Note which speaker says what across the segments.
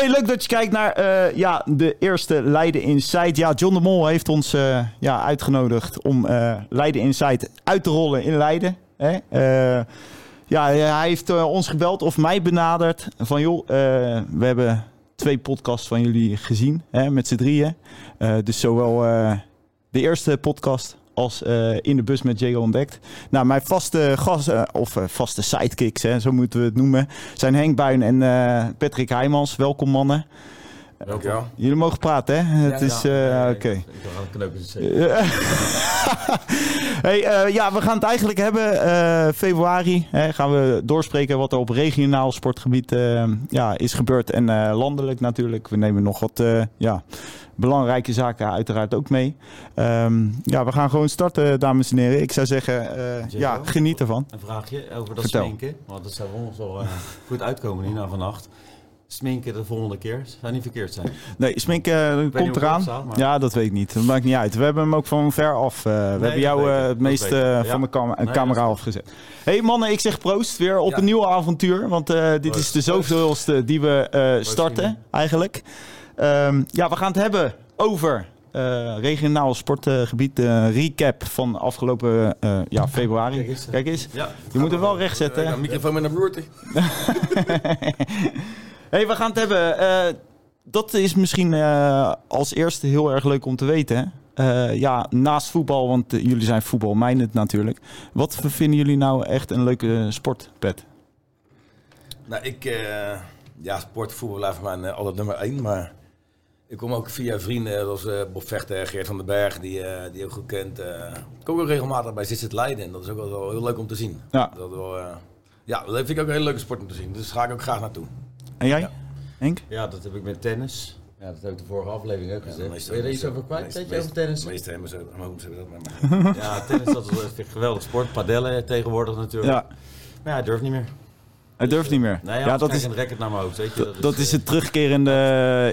Speaker 1: Hey, leuk dat je kijkt naar eh, ja, de eerste Leiden Insight. Ja, John de Mol heeft ons eh, ja, uitgenodigd om eh, Leiden Insight uit te rollen in Leiden. Hè? Ja, hij heeft ons gebeld of mij benaderd van joh, we hebben twee podcasts van jullie gezien hè, met z'n drieën. Dus zowel de eerste podcast als eh, in de bus met Jago ontdekt. Nou, mijn vaste gasten, of eh, vaste sidekicks, hè, zo moeten we het noemen, zijn Henk Buin en eh, Patrick Heijmans. Welkom mannen. Jullie mogen praten, hè? Het is, eh, oké.
Speaker 2: Ik ga een knopen zetten.
Speaker 1: hey, eh, ja, we gaan het eigenlijk hebben. eh, februari hè, gaan we doorspreken wat er op regionaal sportgebied eh, ja, is gebeurd. En eh, landelijk natuurlijk. We nemen nog wat eh, ja, belangrijke zaken uiteraard ook mee. Ehm, ja, we gaan gewoon starten, dames en heren. Ik zou zeggen, eh, ja, geniet ervan.
Speaker 2: Een vraagje over dat
Speaker 1: Vertel.
Speaker 2: sminken. Want dat zou ons wel eh, goed uitkomen hier na vannacht. Sminken de volgende keer. Zou niet verkeerd zijn.
Speaker 1: Nee, Smink eh, komt eraan.
Speaker 2: het staat, maar-
Speaker 1: Ja, dat weet ik niet. Dat maakt niet uit. We hebben hem ook van ver af. eh, we hebben jou eh, het
Speaker 2: Dat
Speaker 1: meest
Speaker 2: weet ik. Ja.
Speaker 1: van de cam
Speaker 2: Nee, dat
Speaker 1: camera afgezet. hey, mannen, ik zeg proost weer op
Speaker 2: Ja.
Speaker 1: een nieuw avontuur. Want dit is de zoveelste die we starten, eigenlijk. Ehm, ja, we gaan het hebben over regionaal sportgebied. De recap van afgelopen ja, februari.
Speaker 2: Kijk eens.
Speaker 1: Kijk eens.
Speaker 2: Ja.
Speaker 1: Je moet hem wel recht zetten.
Speaker 3: microfoon met een broerte.
Speaker 1: hey, we gaan het hebben. eh, dat is misschien eh, als eerste heel erg leuk om te weten. Eh, ja, naast voetbal, want jullie zijn voetbalminded natuurlijk. Wat vinden jullie nou echt een leuke sport, Pet?
Speaker 3: Nou, ik... ja, sport, voetbal blijft voor mij altijd nummer één. Maar ik kom ook via vrienden zoals Bob Vechter, Geert van den Berg, die, die ook goed kent. ik kom ook regelmatig bij Zit het Leiden. En dat is ook wel heel leuk om te zien.
Speaker 1: Ja.
Speaker 3: Dat, wel, ja, dat vind ik ook een hele leuke sport om te zien. Dus daar ga ik ook graag naartoe.
Speaker 1: En jij,
Speaker 3: Ja.
Speaker 1: Henk?
Speaker 2: Ja, dat heb ik met tennis. Ja, dat heb ik de vorige aflevering ook gezegd. Wil je er iets over kwijt? Weet je over tennis?
Speaker 3: De meeste hoofd hebben dat met me.
Speaker 2: Ja, tennis dat is echt een geweldig sport. Padellen tegenwoordig natuurlijk.
Speaker 1: Ja,
Speaker 2: Maar ja, hij durft niet meer.
Speaker 1: hij durft niet meer.
Speaker 2: Nee,
Speaker 1: ja, dat is,
Speaker 2: een racket naar mijn hoofd, weet je.
Speaker 1: dat is
Speaker 2: eh,
Speaker 1: het terugkerende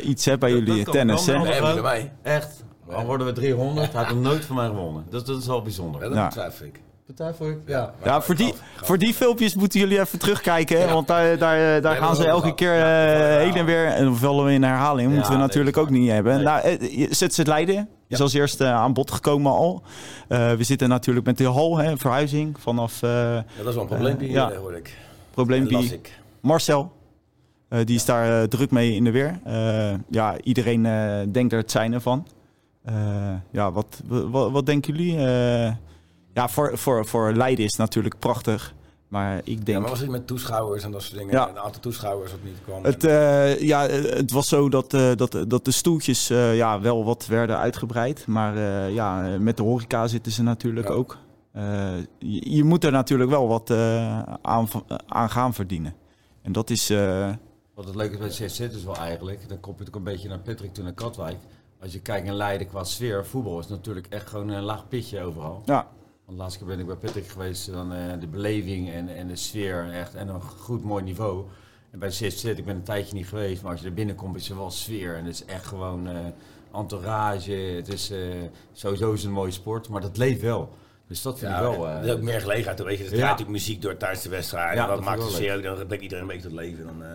Speaker 1: eh, iets hè, bij
Speaker 2: Dat-
Speaker 1: jullie
Speaker 2: dat
Speaker 1: tennis. Hè?
Speaker 3: mij.
Speaker 2: Echt. Dan worden we 300. Hij heeft nog nooit van mij gewonnen. Dus dat is wel bijzonder.
Speaker 3: Ja, dat
Speaker 1: Ja.
Speaker 3: betwijfel ik.
Speaker 2: Ik? Ja.
Speaker 1: Ja, voor die, voor die filmpjes moeten jullie even terugkijken.
Speaker 3: Ja.
Speaker 1: Want daar, daar, daar
Speaker 3: Ja,
Speaker 1: gaan ze elke keer eh, heen en weer. En we in herhaling. Moeten we natuurlijk ook niet hebben.
Speaker 2: Nee.
Speaker 1: Nou, eh, zet ze het Leiden. Is als eerste aan bod gekomen al. Eh, we zitten natuurlijk met de hal, hè, verhuizing. Vanaf eh
Speaker 3: Ja, dat is wel een probleempje,
Speaker 1: Eh, ja.
Speaker 3: hoor ik.
Speaker 1: probleempje
Speaker 3: Dat las ik.
Speaker 1: Marcel. Eh, die is daar eh, druk mee in de weer. Eh, ja, iedereen eh, denkt er het zijn van. Eh, ja, wat, wat, wat denken jullie? Ja, voor, voor, voor Leiden is het natuurlijk prachtig. Maar ik
Speaker 3: Ja,
Speaker 1: denk...
Speaker 3: maar was het met toeschouwers en dat soort dingen?
Speaker 1: Ja.
Speaker 3: Een aantal toeschouwers dat niet kwam.
Speaker 1: Het, eh, ja, het was zo dat, eh, dat, dat de stoeltjes eh, ja, wel wat werden uitgebreid. Maar ja, met de horeca zitten ze natuurlijk
Speaker 3: Ja.
Speaker 1: ook. Je, je moet er natuurlijk wel wat aan, aan gaan verdienen. En dat is...
Speaker 2: Wat het leuke is bij CZ is wel eigenlijk, dan kom je ook een beetje naar Patrick toen naar Katwijk. Als je kijkt in Leiden qua sfeer, voetbal is natuurlijk echt gewoon een laag pitje overal.
Speaker 1: ja,
Speaker 2: Want de laatste keer ben ik bij Patrick geweest, dan eh, de beleving en, en de sfeer en echt en een goed mooi niveau. En bij CZ, ik ben een tijdje niet geweest, maar als je er binnenkomt is er wel sfeer en het is echt gewoon eh, entourage. Het is eh, sowieso is het een mooie sport, maar dat leeft wel. Dus dat vind
Speaker 3: ja,
Speaker 2: ik wel.
Speaker 3: er
Speaker 2: eh,
Speaker 3: is ook meer gelegenheid. Weet je, er
Speaker 2: Ja.
Speaker 3: draait natuurlijk muziek door tijdens de wedstrijd.
Speaker 2: Ja,
Speaker 3: dat,
Speaker 2: dat
Speaker 3: maakt het zeer. Dan brengt iedereen een beetje tot leven. Dan eh,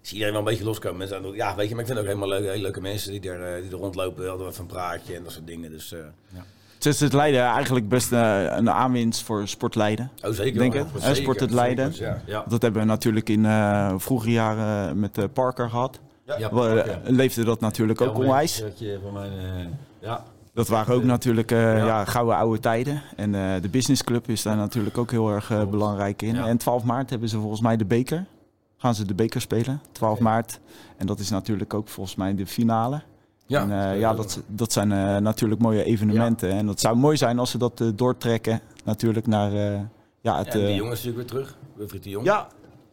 Speaker 3: zie iedereen wel een beetje loskomen. Mensen ja, weet je, maar ik vind ook helemaal leuke, hele leuke mensen die er, eh, die er rondlopen. Hadden wat van een praatje en dat soort dingen. Dus, eh,
Speaker 1: het is het Leiden eigenlijk best eh, een aanwinst voor Sport Leiden.
Speaker 3: oh, zeker.
Speaker 1: Denk.
Speaker 3: Zeker,
Speaker 1: Sport het Leiden.
Speaker 3: Ja.
Speaker 2: ja.
Speaker 1: Dat hebben we natuurlijk in eh vroege jaren met eh, Parker gehad.
Speaker 2: Ja, oké.
Speaker 1: leefde dat natuurlijk ook onwijs.
Speaker 2: ja.
Speaker 1: Dat waren ook natuurlijk ja. Gouden oude tijden. En de Business Club is daar natuurlijk ook heel erg belangrijk in. En 12 maart hebben ze volgens mij de beker. Gaan ze de beker spelen, 12
Speaker 2: Oké.
Speaker 1: maart. En dat is natuurlijk ook volgens mij de finale.
Speaker 3: Ja,
Speaker 1: en, eh,
Speaker 3: dat is
Speaker 1: ja dat, dat zijn eh, natuurlijk mooie evenementen. En dat zou mooi zijn als ze dat eh, doortrekken natuurlijk naar eh, ja, het...
Speaker 3: En die jongen is natuurlijk weer terug. Wilfried de Jong.
Speaker 1: ja,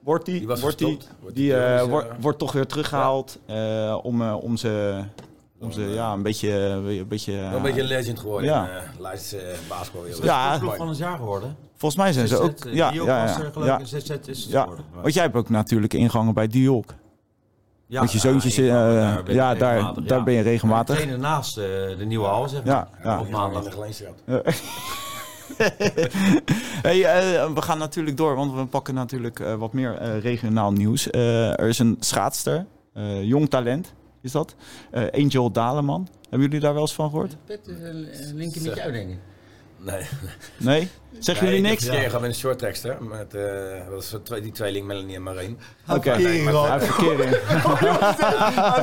Speaker 1: wordt die,
Speaker 3: Die was
Speaker 1: wordt die.
Speaker 3: Wordt
Speaker 1: die
Speaker 3: die
Speaker 1: eh,
Speaker 3: jongens,
Speaker 1: wordt, wordt toch weer teruggehaald eh, om, eh, om ze, om ze ja, een beetje... een beetje
Speaker 3: een beetje legend geworden.
Speaker 1: Ja.
Speaker 3: Uh, lijst uh, basketbal.
Speaker 1: Ja.
Speaker 2: ploeg van het jaar geworden.
Speaker 1: Volgens mij zijn ze ook... Ja,
Speaker 2: Diok
Speaker 1: ja,
Speaker 2: was er geloof ik, ZZ is het
Speaker 1: ja.
Speaker 2: geworden.
Speaker 1: Want jij hebt ook natuurlijk ingangen bij Diok.
Speaker 2: Ja,
Speaker 1: Met je
Speaker 2: ja,
Speaker 1: zoontjes, eh,
Speaker 2: daar ben ik
Speaker 1: ja, daar- daar ben je regelmatig.
Speaker 2: Trainen naast eh, de nieuwe hal, zeg maar.
Speaker 1: Ja, ja.
Speaker 2: Op maandag.
Speaker 1: Hey, eh, we gaan natuurlijk door, want we pakken natuurlijk eh, wat meer eh, regionaal nieuws. Eh, er is een schaatster, Eh, jong talent is dat. Eh, Angel Daleman. Hebben jullie daar wel eens van gehoord?
Speaker 2: Pet, een linkje met jou, denk ik.
Speaker 3: Nee.
Speaker 1: Nee? Zeggen jullie niks?
Speaker 3: Ik heb een keer gehad met een short tekster. Met, eh, was zo twee, die tweeling Melanie en Marijn.
Speaker 1: Oké.
Speaker 4: Verkering. Ah,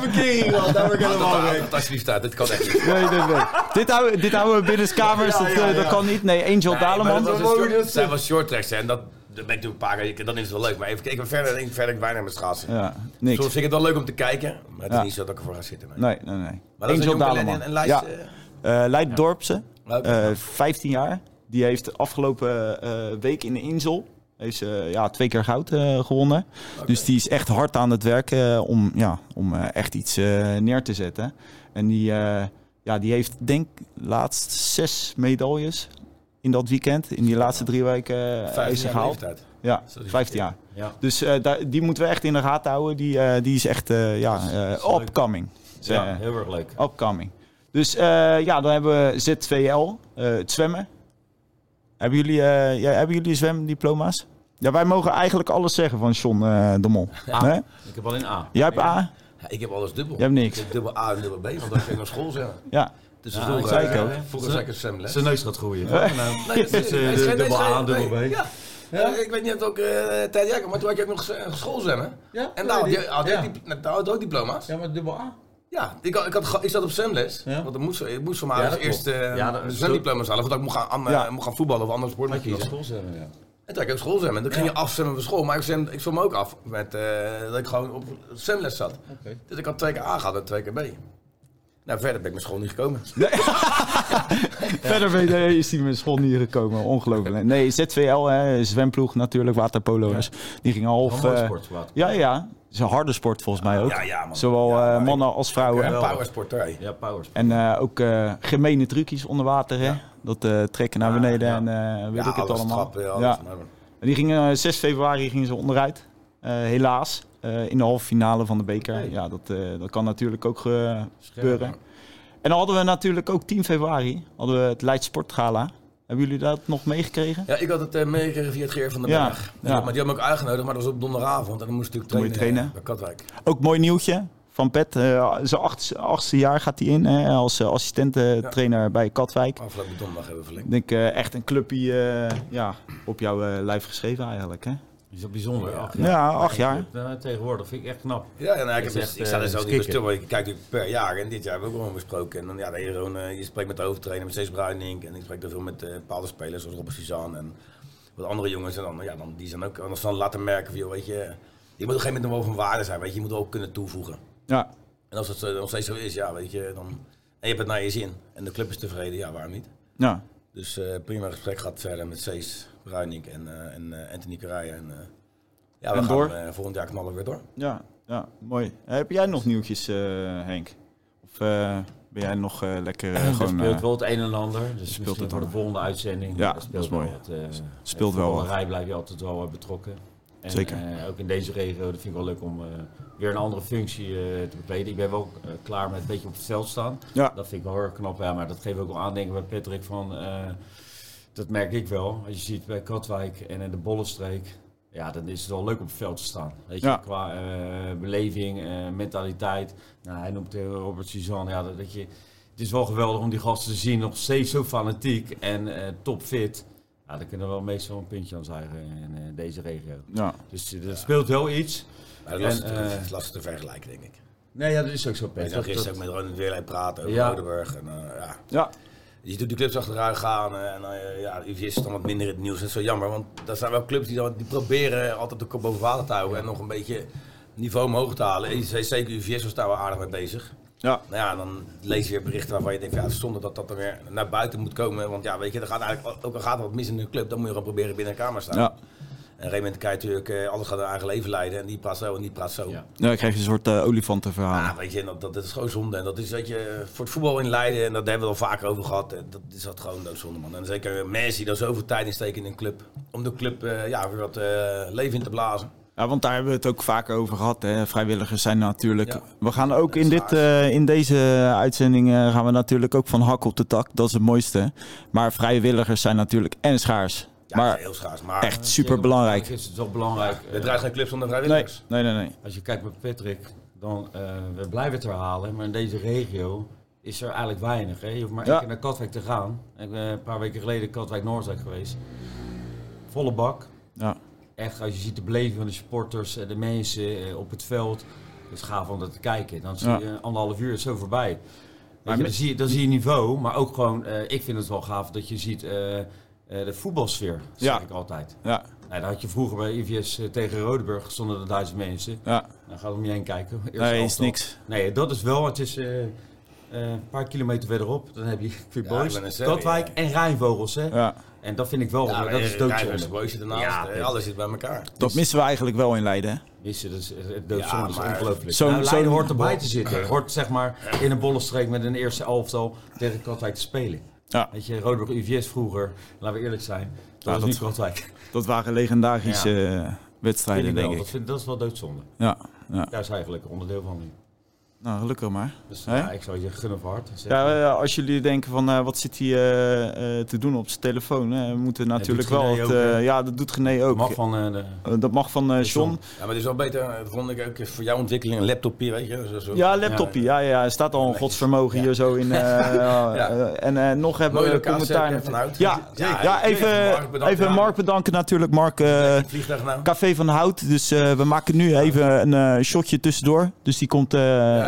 Speaker 4: verkering, Ron. Daar ben ik helemaal mee.
Speaker 3: Alsjeblieft dit kan echt niet.
Speaker 1: Nee, nee, nee. Dit houden, dit houden we binnen kamers.
Speaker 4: Ja,
Speaker 1: dat,
Speaker 4: ja,
Speaker 1: eh, dat
Speaker 4: ja.
Speaker 1: kan niet. Nee, Angel Daleman.
Speaker 3: Zij was short tekster en dat, dat ben ik een paar keer, dan is het wel leuk. Maar even kijken, verder, denk ik verder weinig met schaatsen.
Speaker 1: Ja, niks.
Speaker 3: Soms vind ik het wel leuk om te kijken, maar het is
Speaker 1: Ja.
Speaker 3: niet zo dat ik ervoor ga zitten. nee.
Speaker 1: Nee, nee, nee.
Speaker 3: Maar dat is
Speaker 1: Angel
Speaker 3: een
Speaker 1: Daleman.
Speaker 3: en een lijst.
Speaker 1: Ja.
Speaker 3: Eh,
Speaker 1: Eh 15 jaar. Die heeft de afgelopen eh, week in de Insel heeft ze, eh, ja, twee keer goud gewonnen. Dus die is echt hard aan het werk eh, om, ja, om echt iets neer te zetten. En die, ja, die heeft denk laatst zes medailles in dat weekend. In die laatste drie weken
Speaker 3: 15
Speaker 1: ze
Speaker 3: jaar
Speaker 1: gehaald.
Speaker 3: leeftijd.
Speaker 1: Ja, 15 jaar.
Speaker 2: Ja.
Speaker 1: Dus daar, die moeten we echt in de gaten houden. Die, die is echt ja,
Speaker 2: is- is
Speaker 1: upcoming.
Speaker 2: Ja, heel erg leuk.
Speaker 1: Upcoming. Dus eh, ja, dan hebben we ZVL, eh, het zwemmen. Hebben jullie, eh, ja, hebben jullie zwemdiploma's? Ja, wij mogen eigenlijk alles zeggen van John eh de Mol. Nee?
Speaker 2: Ik heb alleen A.
Speaker 1: Jij hebt A?
Speaker 3: Ja, ik heb alles dubbel.
Speaker 1: Jij hebt niks.
Speaker 3: Ik heb dubbel A en dubbel B, want dan ging ik naar school zeggen.
Speaker 1: Ja.
Speaker 3: Dus
Speaker 2: Ja,
Speaker 3: vroeger,
Speaker 1: zei ik ook.
Speaker 3: Vroeger zei ik een zwemles.
Speaker 2: Zijn neus gaat groeien.
Speaker 3: Nee,
Speaker 2: Dus, eh, dubbel A, dubbel B.
Speaker 3: Ja. Ja, ik weet niet of het ook uh, tijd jij maar toen had je ook nog uh, schoolzwemmen.
Speaker 4: Ja?
Speaker 3: En daar had je, had je ook, daar had je ook diploma's. Ja,
Speaker 4: maar dubbel A.
Speaker 3: ik, had, ik, had, ik zat op zwemles.
Speaker 4: Ja.
Speaker 3: Want ik moest, ik moest van mij
Speaker 2: Ja,
Speaker 3: als eerste
Speaker 2: Ja,
Speaker 3: zwemdiploma's halen. Want ik mocht gaan, aan,
Speaker 1: Ja.
Speaker 3: uh, mocht gaan voetballen of andere sport
Speaker 2: dat
Speaker 3: kiezen.
Speaker 2: schoolzwemmen, ja.
Speaker 3: En toen ik ook schoolzwemmen. Dan ging je afzwemmen van school. Maar ik zwem, ik zwem ook af met, uh, dat ik gewoon op zwemles zat.
Speaker 4: Oké.
Speaker 3: Dus ik had twee keer A gehad en twee keer B. Nou, verder ben ik mijn school niet gekomen.
Speaker 1: Verder weet- eh, is hij met school niet gekomen. Ongelooflijk. Nee, ZVL, hè, zwemploeg natuurlijk, waterpolo's. Die gingen half... Eh, ja, ja. Het is een harde sport volgens mij ook.
Speaker 3: Ja, ja, man.
Speaker 1: Zowel
Speaker 3: Ja,
Speaker 1: eh, mannen als vrouwen.
Speaker 2: Ja, powersport.
Speaker 1: En eh, ook eh gemene trucjes onder water, hè?
Speaker 3: Ja.
Speaker 1: Dat eh, trekken naar
Speaker 3: Ja,
Speaker 1: beneden
Speaker 2: ja.
Speaker 1: en eh, weet
Speaker 3: Ja,
Speaker 1: ik het allemaal.
Speaker 3: trappen, alles.
Speaker 1: ja.
Speaker 3: Maar-
Speaker 1: En die gingen, eh, 6 februari gingen ze onderuit. Eh, helaas. Eh, in de halve finale van de beker. Ja, dat, eh, dat kan natuurlijk ook eh, gebeuren. En dan hadden we natuurlijk ook 10 februari hadden we het Leids Sportgala. Hebben jullie dat nog meegekregen?
Speaker 3: Ja, ik had het uh, meegekregen via het Geer van den
Speaker 1: Ja,
Speaker 3: Berg.
Speaker 1: ja.
Speaker 3: Maar die hebben me ook uitgenodigd, maar dat was op donderdagavond. En dan moest ik natuurlijk trainen,
Speaker 1: trainen.
Speaker 3: bij Katwijk.
Speaker 1: Ook mooi nieuwtje van Pet. eh, zijn achtste, achtste jaar gaat hij in hè, als uh, assistententrainer bij Katwijk.
Speaker 3: Afgelopen donderdag hebben we verlengd.
Speaker 1: Ik denk echt een clubje ja, op jouw lijf geschreven eigenlijk. Hè?
Speaker 2: Is dat bijzonder? Acht
Speaker 1: Ja, acht jaar.
Speaker 2: Nou, tegenwoordig vind ik echt knap.
Speaker 3: Ja, en, nou, ik,
Speaker 2: echt,
Speaker 3: ik sta er
Speaker 2: eh,
Speaker 3: zo niet
Speaker 2: skikken.
Speaker 3: bij stil, ik kijk per jaar. En dit jaar hebben we ook gewoon besproken. En dan, ja, dan je, gewoon, je spreekt met de hoofdtrainer, met Cees Bruinink. En ik spreek er veel met eh, bepaalde spelers, zoals Robert Suzanne en wat andere jongens. En dan, ja, dan, die zijn ook anders dan laten merken van, joh, weet je... Je moet op een gegeven moment nog wel van waarde zijn, weet je. Je moet ook kunnen toevoegen.
Speaker 1: Ja,
Speaker 3: En als dat nog steeds zo is, ja, weet je, dan... En je hebt het naar je zin. En de club is tevreden, ja, waarom niet?
Speaker 1: ja.
Speaker 3: Dus eh, prima gesprek gehad verder met Cees, Bruining en, eh, en eh, Anthony Carrière. En, eh, ja, we gaan
Speaker 1: door?
Speaker 3: eh, volgend jaar knallen we weer door.
Speaker 1: Ja, ja, mooi. Heb jij nog nieuwtjes, eh, Henk? Of eh, ben jij nog eh, lekker gewoon...
Speaker 2: speelt wel het een en ander. Dus
Speaker 1: speelt
Speaker 2: speelt
Speaker 1: het
Speaker 2: voor de volgende uitzending.
Speaker 1: Ja, dat is
Speaker 2: speelt
Speaker 1: mooi.
Speaker 2: wel wat, eh,
Speaker 1: Speelt wel wat.
Speaker 2: rij blijf je altijd wel betrokken. En,
Speaker 1: Zeker.
Speaker 2: eh, ook in deze regio, dat vind ik wel leuk om eh, weer een andere functie eh, te bekleden. Ik ben wel klaar met een beetje op het veld staan.
Speaker 1: Ja.
Speaker 2: Dat vind ik wel heel erg knap. Ja, maar dat geeft ook wel aandenken bij Patrick van... dat merk ik wel. Als je ziet bij Katwijk en in de Bollenstreek... Ja, dan is het wel leuk op het veld te staan. Weet je,
Speaker 1: Ja.
Speaker 2: qua eh, beleving, eh, mentaliteit. Nou, hij noemt eh, Robert Suzanne. Ja, dat, dat je, het is wel geweldig om die gasten te zien. Nog steeds zo fanatiek en eh, topfit. Ja, daar kunnen we wel meestal een puntje aan zuigen in eh, deze regio.
Speaker 1: ja.
Speaker 2: Dus er speelt wel iets.
Speaker 3: Maar dat is lastig,
Speaker 2: En,
Speaker 3: te- het is lastig te vergelijken, denk ik.
Speaker 2: Nee, ja, dat is ook zo,
Speaker 3: Ik zag
Speaker 2: Dat-
Speaker 3: gisteren
Speaker 2: dat-
Speaker 3: ook met Ronald Weerlijn praten over
Speaker 2: Ja.
Speaker 3: Oudenburg. En, eh, ja.
Speaker 1: ja.
Speaker 3: Je ook die clubs achteruit gaan. en uh, ja, UVS is dan wat minder in het nieuws. Dat is zo jammer, want dat zijn wel clubs die, dan, die proberen altijd de kop boven water te houden. En nog een beetje niveau omhoog te halen. En zeker UVS was daar wel aardig mee bezig.
Speaker 1: Ja.
Speaker 3: Nou ja, dan lees je weer berichten waarvan je denkt, ja, zonder dat dat er weer naar buiten moet komen. Want ja, weet je, er gaat eigenlijk ook al gaat wat mis in de club, dan moet je gewoon proberen binnen een kamer te staan.
Speaker 1: Ja.
Speaker 3: En Raymond Kijk natuurlijk, eh, alles gaat een eigen leven leiden. En die praat zo en die praat zo.
Speaker 2: Ja.
Speaker 1: ja, dan krijg je een soort uh, olifantenverhaal.
Speaker 3: Ja, weet je, dat, dat, dat is gewoon zonde. En dat is, weet je, voor het voetbal in Leiden, en dat hebben we al vaker over gehad, en dat is dat gewoon doodzonde, man. En zeker mensen die daar zoveel tijd in steken in een club, om de club uh, ja, weer wat uh, leven in te blazen.
Speaker 1: Ja, want daar hebben we het ook vaker over gehad. Hè. Vrijwilligers zijn natuurlijk.
Speaker 3: Ja.
Speaker 1: We gaan ook in, dit, uh, in deze uitzending uh, gaan we natuurlijk ook van hak op de tak. Dat is het mooiste. Maar vrijwilligers zijn natuurlijk en schaars.
Speaker 3: Ja,
Speaker 1: maar
Speaker 3: heel schaars. Maar
Speaker 1: echt super belangrijk.
Speaker 2: is het wel belangrijk.
Speaker 3: Er draait geen club zonder vrijwilligers.
Speaker 1: nee, nee, nee.
Speaker 2: Als je kijkt met Patrick, dan, eh, we blijven het herhalen, maar in deze regio is er eigenlijk weinig. Hè? Je hoeft maar
Speaker 1: Ja.
Speaker 2: één keer naar Katwijk te gaan. Ik ben een paar weken geleden in Katwijk-Noordwijk geweest. Volle bak.
Speaker 1: Ja.
Speaker 2: Echt, als je ziet de beleving van de supporters, de mensen eh, op het veld. Het is gaaf om dat te kijken. Dan zie
Speaker 1: Ja.
Speaker 2: je anderhalf uur is zo voorbij.
Speaker 1: Maar
Speaker 2: je, dan, zie je, dan zie je niveau, maar ook gewoon, eh, ik vind het wel gaaf dat je ziet de voetbalsfeer, zeg
Speaker 1: Ja.
Speaker 2: ik altijd.
Speaker 1: Ja,
Speaker 2: Nou, dat had je vroeger bij IVS eh, tegen Rodeburg, stonden er duizend mensen.
Speaker 1: ja.
Speaker 2: Dan gaat om je heen kijken.
Speaker 1: Nee, is niks.
Speaker 2: Nee, dat is wel, het is eh, eh, een paar kilometer verderop. Dan heb je Quick
Speaker 3: Ja,
Speaker 2: Boys, Katwijk
Speaker 3: ja.
Speaker 2: en Rijnvogels. Hè?
Speaker 1: Ja.
Speaker 2: En dat vind ik wel,
Speaker 3: Ja,
Speaker 2: dat is doodzonde.
Speaker 3: Zit ernaast.
Speaker 2: Ja,
Speaker 3: eh, alles zit bij elkaar.
Speaker 1: Dat missen we eigenlijk wel in Leiden. hè?
Speaker 2: Missen, dat is het doodzonde,
Speaker 3: Ja,
Speaker 2: is ongelooflijk.
Speaker 1: zo'n-
Speaker 2: nou, Leiden hoort erbij te zitten. Hoort zeg maar in een bollenstreek met een eerste elftal tegen Katwijk te spelen.
Speaker 1: Ja.
Speaker 2: Weet je, Rodeburg UVS vroeger, laten we eerlijk zijn, dat
Speaker 1: Ja,
Speaker 2: was
Speaker 1: dat-
Speaker 2: Katwijk.
Speaker 1: Dat waren legendarische eh, wedstrijden,
Speaker 2: Vind ik
Speaker 1: denk
Speaker 2: Dat,
Speaker 1: ik.
Speaker 2: vind, dat is wel doodzonde.
Speaker 1: Ja, ja.
Speaker 2: Daar is eigenlijk onderdeel van nu.
Speaker 1: Nou, gelukkig maar.
Speaker 2: Dus ja, ik zou je gunnen van harte. zeg.
Speaker 1: Ja, eh, als jullie denken van eh, wat zit hij eh, te doen op zijn telefoon, we moeten natuurlijk wel. Het, ja, dat doet René ook.
Speaker 2: Mag van de...
Speaker 1: Dat mag van John.
Speaker 3: Ja, maar het is wel beter, vond ik ook voor jouw ontwikkeling, een laptopje, weet je. Zo, zo.
Speaker 1: Ja, laptopje. Ja, ja, er staat al een godsvermogen hier zo in. eh, En nog hebben we commentaar.
Speaker 3: Hout.
Speaker 1: Ja,
Speaker 3: Zeker.
Speaker 1: ja, even,
Speaker 3: Mark, bedankt.
Speaker 1: even Mark bedanken natuurlijk. Mark,
Speaker 3: nou.
Speaker 1: Café van Hout. Dus we maken nu even een shotje tussendoor. Dus die komt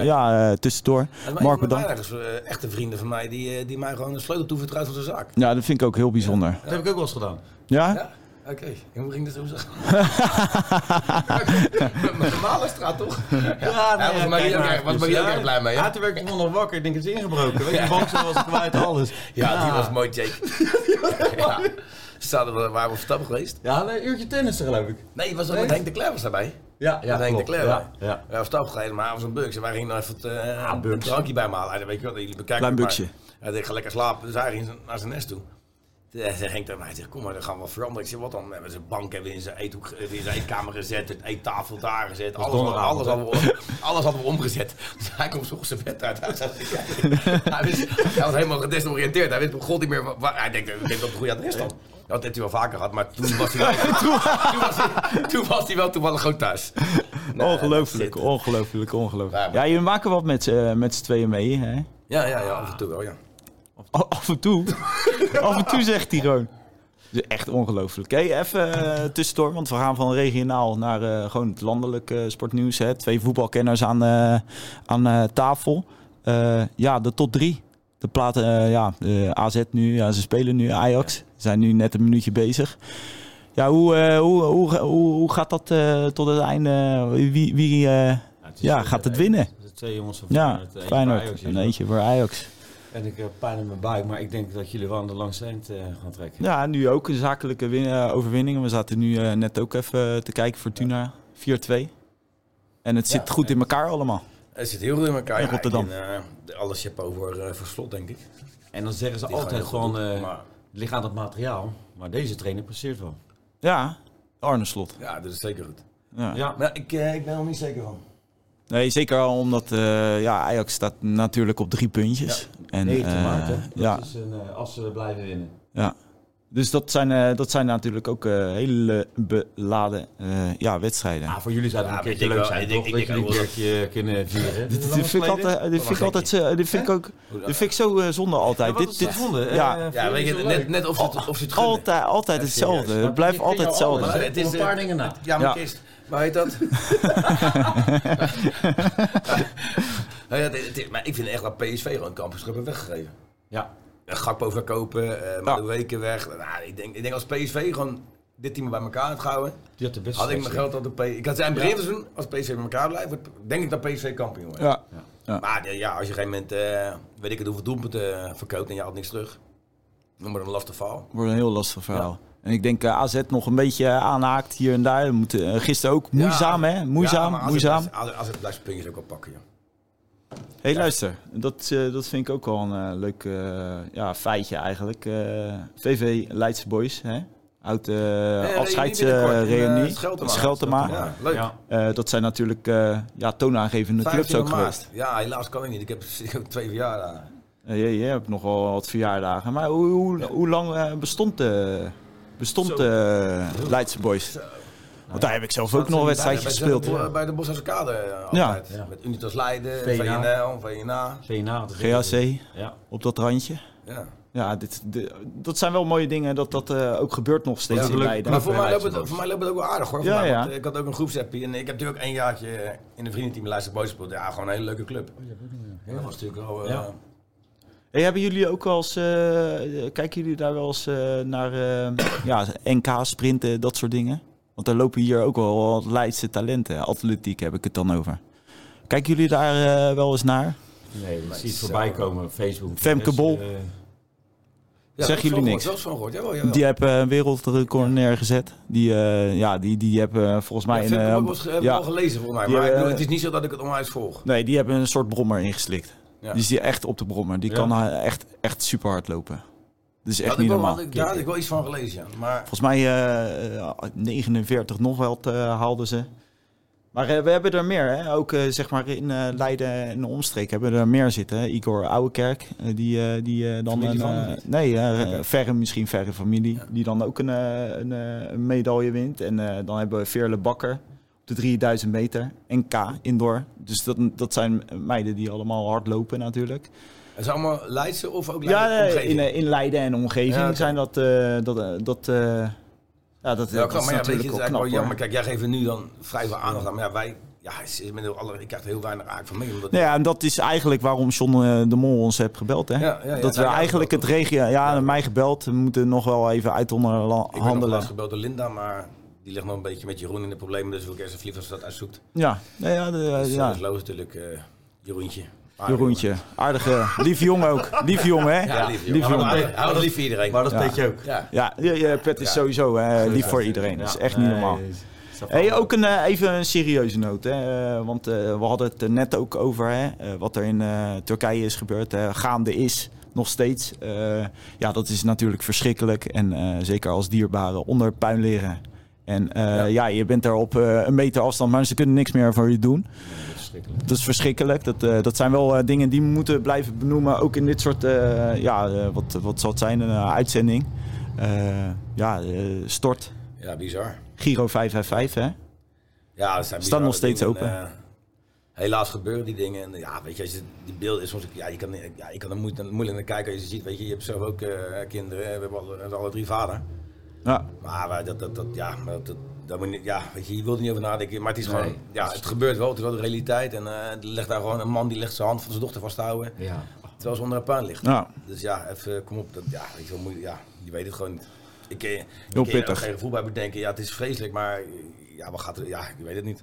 Speaker 1: ja. eh, tussendoor.
Speaker 3: Mark,
Speaker 1: bedankt.
Speaker 3: bedankt. uh, echte vrienden van mij die, eh, die mij gewoon een sleutel toevertrouwt van de zaak.
Speaker 1: Ja, dat vind ik ook heel bijzonder.
Speaker 2: Dat heb ik ook wel eens gedaan.
Speaker 1: Ja?
Speaker 3: Ja? Oké, en hoe ging dat zo zeggen? Met normale straat toch?
Speaker 2: Ja,
Speaker 3: Hij was Marie ook erg- was Marie ook erg blij mee?
Speaker 2: Ja, toen werd ik nog wakker. Ik denk, het is ingebroken. Weet je, de bank was kwijt, alles.
Speaker 3: Ja, die was mooi, Jake. ja. Zaten we, waren we op stap geweest?
Speaker 2: Ja, een uurtje tennissen geloof ik.
Speaker 3: Nee, was dat met Henk de was daarbij.
Speaker 2: Ja,
Speaker 3: Ja, de
Speaker 2: klopt. Ja,
Speaker 3: Ja. We stap gereden, maar was een bugs. En wij gingen even het, eh, een drankje bij me halen. En weet je wat, jullie bekijken
Speaker 1: Klein.
Speaker 3: Hij dacht, ik ga lekker slapen. Dus hij ging naar zijn nest toe. Zei Henk tegen mij, zegt, kom maar, dan gaan we veranderen. Ik zeg, wat dan? We hebben zijn bank hebben in zijn, eethoek, in zijn eetkamer gezet, het eettafel daar gezet. Alles, alles,
Speaker 2: donderdagavond,
Speaker 3: hadden we, alles hadden we omgezet. Dus hij komt zo zijn bed uit. Hij, hij, was helemaal gedesoriënteerd. Hij wist god niet meer waar. Hij denkt, ik denk dat het een goede adres dan. Dat heeft hij wel vaker gehad, maar toen was hij wel, toen, was hij, toen was hij wel toevallig gewoon thuis. Nee,
Speaker 1: ongelooflijk, ongelooflijk, ongelooflijk.
Speaker 3: Ja,
Speaker 1: jullie maken wat met, z'n- met z'n tweeën mee, hè?
Speaker 3: Ja, ja, ja, af en toe wel, ja.
Speaker 1: Af en toe. Af en toe zegt hij gewoon. Echt ongelooflijk. Hey, even eh, tussendoor, want we gaan van regionaal naar eh, gewoon het landelijk sportnieuws. Hè. Twee voetbalkenners aan, aan tafel. Ja, de top drie. De platen, ja, AZ nu, ja, ze spelen nu Ajax. Zijn nu net een minuutje bezig. Ja, hoe, eh, hoe, hoe, hoe, hoe gaat dat eh, tot het einde? Wie, wie eh, ja, gaat het winnen?
Speaker 2: de Twee jongens van
Speaker 1: Ja,
Speaker 2: Feyenoord.
Speaker 1: en eentje voor Ajax.
Speaker 2: En ik heb pijn in mijn buik, maar ik denk dat jullie wel aan de langste eind eh, gaan trekken.
Speaker 1: Ja, nu ook een zakelijke win- overwinning. We zaten nu eh, net ook even te kijken, Fortuna 4-2. En het zit
Speaker 3: Ja,
Speaker 1: goed in elkaar allemaal.
Speaker 3: Het zit heel goed in elkaar.
Speaker 1: In Rotterdam.
Speaker 3: eh, alles je hebt over uh, verslot, denk ik.
Speaker 2: En dan zeggen ze
Speaker 3: Die
Speaker 2: altijd
Speaker 3: doen,
Speaker 2: eh,
Speaker 3: maar-
Speaker 2: het ligt aan het materiaal. Maar deze trainer presteert wel.
Speaker 1: Ja, Arne Slot.
Speaker 3: Ja, dat is zeker goed.
Speaker 1: Ja.
Speaker 2: Ja,
Speaker 3: Maar ik, eh, ik ben er nog niet zeker van.
Speaker 1: Nee, zeker al omdat eh, ja, Ajax staat natuurlijk op drie puntjes. En,
Speaker 2: 19
Speaker 1: eh,
Speaker 2: maart, hè? Dat
Speaker 1: ja,
Speaker 2: is een, eh, als ze blijven winnen.
Speaker 1: ja. Dus dat zijn, eh, dat zijn natuurlijk ook eh, hele beladen eh, ja, wedstrijden.
Speaker 2: Ah, voor jullie zou het
Speaker 3: Ja,
Speaker 2: een keertje
Speaker 3: denk
Speaker 2: leuk zijn,
Speaker 3: ik denk-
Speaker 2: Dat
Speaker 3: denk
Speaker 2: jullie een keertje kunnen vieren.
Speaker 1: Dit, dit vind ik altijd, dit vind ik altijd, dit vind ik ook, dit vind ik zo zonde altijd. dit, dit,
Speaker 2: ja,
Speaker 1: ja,
Speaker 3: Ja, weet je, net, net of ze het, of ze het gunnen.
Speaker 1: altijd, altijd
Speaker 3: Ja,
Speaker 1: hetzelfde. Het blijft altijd hetzelfde.
Speaker 3: Het is,
Speaker 2: een paar dingen na.
Speaker 3: Ja, maar kist. Maar weet dat? Nou maar ik vind echt dat PSV gewoon kampioenschap heeft weggegeven.
Speaker 2: Ja,
Speaker 3: Een Gakpo verkopen, uh,
Speaker 1: Ja.
Speaker 3: weken weg. Nou, ik, denk, ik denk als PSV gewoon dit team bij elkaar had gehouden,
Speaker 2: die had de beste
Speaker 3: had ik mijn geld aan de P. Ik had zijn begin seizoen, als PSV bij elkaar blijft, denk ik dat PSV kampioen wordt.
Speaker 1: Ja.
Speaker 3: Maar eh, ja, als je op een gegeven moment, eh, weet ik het, hoeveel doelpunten eh, verkoopt en je haalt niks terug. Noem maar een lastig verhaal.
Speaker 1: Wordt een heel lastig verhaal. En ik denk AZ nog een beetje aanhaakt hier en daar. We moeten, gisteren ook moeizaam,
Speaker 3: Ja,
Speaker 1: hè? Moeizaam,
Speaker 3: ja, maar als
Speaker 1: moeizaam.
Speaker 3: Het, als, het, als het blijft puntjes ook wel pakken, joh.
Speaker 1: Hé, hey, luister. Dat, eh, dat vind ik ook wel een eh, leuk eh, ja, feitje eigenlijk. Eh, VV Leidse Boys, hè? Oud uh, afscheidsreunie.
Speaker 3: eh, Scheltema.
Speaker 1: Scheltema.
Speaker 3: Ja, leuk.
Speaker 2: Ja.
Speaker 1: Dat zijn natuurlijk eh, ja, toonaangevende clubs
Speaker 3: 15
Speaker 1: ook geweest.
Speaker 3: Ja, helaas kan ik niet. Ik heb, ik heb twee verjaardagen.
Speaker 1: Je, je hebt nog wel wat verjaardagen. Maar hoe, hoe, hoe lang bestond, de bestond de Leidse Boys? Want daar heb ik zelf ook nog een wedstrijdje gespeeld.
Speaker 3: Bij de, bij de Boshouse Kade eh,
Speaker 1: Ja.
Speaker 3: altijd.
Speaker 2: Ja.
Speaker 3: Met Unitas Leiden. VNL, VNA.
Speaker 2: VNA. Ja.
Speaker 1: op dat randje.
Speaker 3: Ja.
Speaker 1: Ja, dit, dit- dat zijn wel mooie dingen dat dat eh, ook gebeurt nog steeds
Speaker 3: Ja,
Speaker 1: in. Leiden.
Speaker 3: Maar voor mij, loopt het, voor mij loopt het ook wel aardig hoor.
Speaker 1: Ja,
Speaker 3: Voor mij,
Speaker 1: ja.
Speaker 3: ik had ook een groepsappie en ik heb natuurlijk ook één jaartje in een vriendenteam Leidse Boys gespeeld. Ja, gewoon een hele leuke club. Dat was natuurlijk wel... eh,
Speaker 2: Ja.
Speaker 1: Hey, hebben jullie ook wel eens, eh, kijken jullie daar wel eens naar eh, ja, NK, sprinten, dat soort dingen? Want er lopen hier ook wel wat Leidse talenten. Atletiek heb ik het dan over. Kijken jullie daar eh, wel eens naar?
Speaker 2: Nee, je ziet het voorbij komen op Facebook.
Speaker 1: Femke Bol.
Speaker 2: eh,
Speaker 3: Ja,
Speaker 1: Zeggen jullie niks?
Speaker 3: Gehoord, gehoord, jawel, jawel.
Speaker 1: Die hebben een wereldrecord neergezet. Die, eh, ja, die, die hebben volgens mij...
Speaker 3: Ja,
Speaker 1: eh,
Speaker 3: was- heb ik
Speaker 1: ja.
Speaker 3: al gelezen volgens mij.
Speaker 1: Die,
Speaker 3: Maar ik bedoel,
Speaker 1: eh,
Speaker 3: het is niet zo dat ik het onwijs volg.
Speaker 1: Nee, die hebben een soort brommer ingeslikt.
Speaker 3: Ja.
Speaker 1: Die is die echt op de brommer. Die
Speaker 2: Ja.
Speaker 1: kan eh, echt, echt super hard lopen. Dat is echt
Speaker 3: Had
Speaker 1: niet
Speaker 3: ik wel,
Speaker 1: normaal.
Speaker 3: had ik, daar had ik wel iets van gelezen, ja. Maar
Speaker 1: Volgens mij eh, eh, 49 nog wat eh, haalden ze. Maar eh, we hebben er meer. Hè? Ook eh, zeg maar in eh, Leiden en de omstreek hebben we er meer zitten. hè. Igor Ouwekerk, eh, die, eh, die eh, dan een...
Speaker 3: van
Speaker 1: eh, nee, eh, verre, misschien verre familie.
Speaker 3: Ja.
Speaker 1: Die dan ook een, eh, een, eh, een medaille wint. En eh, dan hebben we Veerle Bakker op de 3000 meter. NK indoor. Dus dat, dat zijn meiden die allemaal hard lopen natuurlijk.
Speaker 3: Het is allemaal Leidse of ook
Speaker 1: Ja,
Speaker 3: omgeving?
Speaker 1: in, eh, in Leiden en omgeving
Speaker 3: Ja,
Speaker 1: zijn dat... eh, dat, eh, dat ja, dat,
Speaker 3: Ja,
Speaker 1: dat is
Speaker 3: maar ja, weet je,
Speaker 1: natuurlijk
Speaker 3: het
Speaker 1: knap
Speaker 3: wel jammer. Kijk, jij geeft nu dan vrij veel aandacht aan. Maar ja, wij, ja, met alle, ik krijg er heel weinig eigenlijk van mee. Omdat,
Speaker 1: Nou ja, en dat is eigenlijk waarom John de Mol ons heeft gebeld. Hè?
Speaker 3: Ja, ja, ja.
Speaker 1: dat we
Speaker 3: ja,
Speaker 1: eigenlijk
Speaker 3: dat
Speaker 1: het regio... Ja, mij gebeld. We moeten nog wel even uit
Speaker 3: ik ben nog
Speaker 1: onderhandelen.
Speaker 3: laatst gebeld door Linda, maar die ligt nog een beetje met Jeroen in de problemen. Dus wil ik eerst even als ze dat uitzoekt.
Speaker 1: Ja, nee, ja, de,
Speaker 3: Dus,
Speaker 1: ja.
Speaker 3: Dat is logisch natuurlijk, eh Jeroentje. Ah,
Speaker 1: Jeroentje. Aardige, lieve jongen ook. Lieve jongen, hè?
Speaker 3: Ja, lief. Hij houdt lief voor iedereen.
Speaker 2: Maar dat ook.
Speaker 3: ja.
Speaker 1: Ja, Pet is
Speaker 3: Ja.
Speaker 1: sowieso hè, lief voor iedereen. Dat is echt niet normaal. Hey, ook een, eh, even een serieuze noot. Hè? eh, want eh, we hadden het er net ook over hè? wat er in Turkije is gebeurd. hè, gaande is nog steeds. Eh, ja, dat is natuurlijk verschrikkelijk. En eh, zeker als dierbare onder puin liggen. En eh, ja.
Speaker 3: Ja.
Speaker 1: je bent er op eh, een meter afstand, maar ze kunnen niks meer voor je doen.
Speaker 2: Dat is verschrikkelijk.
Speaker 1: Dat eh, dat zijn wel dingen die we moeten blijven benoemen. Ook in dit soort, ja, wat, wat zal het zijn, een uitzending. Ja, stort.
Speaker 3: ja, bizar.
Speaker 1: Giro 555, hè?
Speaker 3: Ja, dat zijn
Speaker 1: Staat nog steeds
Speaker 3: dingen.
Speaker 1: open.
Speaker 3: En, helaas gebeuren die dingen. En ja, weet je, als je die beelden is soms, ja, je kan, ja, je kan er moeilijk, moeilijk naar kijken als je ziet, weet je, je hebt zelf ook kinderen, hè. we hebben alle, we hebben alle drie vader.
Speaker 1: Ja,
Speaker 3: Maar wij- dat, dat, dat, ja, dat, dat, moet je, niet- ja, weet je, je wilt er niet over nadenken, maar het is gewoon, ja, het gebeurt wel, het is wel de realiteit. En eh, er ligt daar gewoon een man die legt zijn hand van zijn dochter vasthouden,
Speaker 2: Ja.
Speaker 3: terwijl ze onder een puin ligt.
Speaker 1: ja.
Speaker 3: Dus ja, even, kom op, dat, ja, weet je, moet ja, je weet het gewoon niet. Ik, eh, ik
Speaker 1: Heel
Speaker 3: kan er
Speaker 1: pittig.
Speaker 3: geen gevoel bij bedenken, ja, het is vreselijk, maar ja, wat gaat er, ja, ik weet het niet.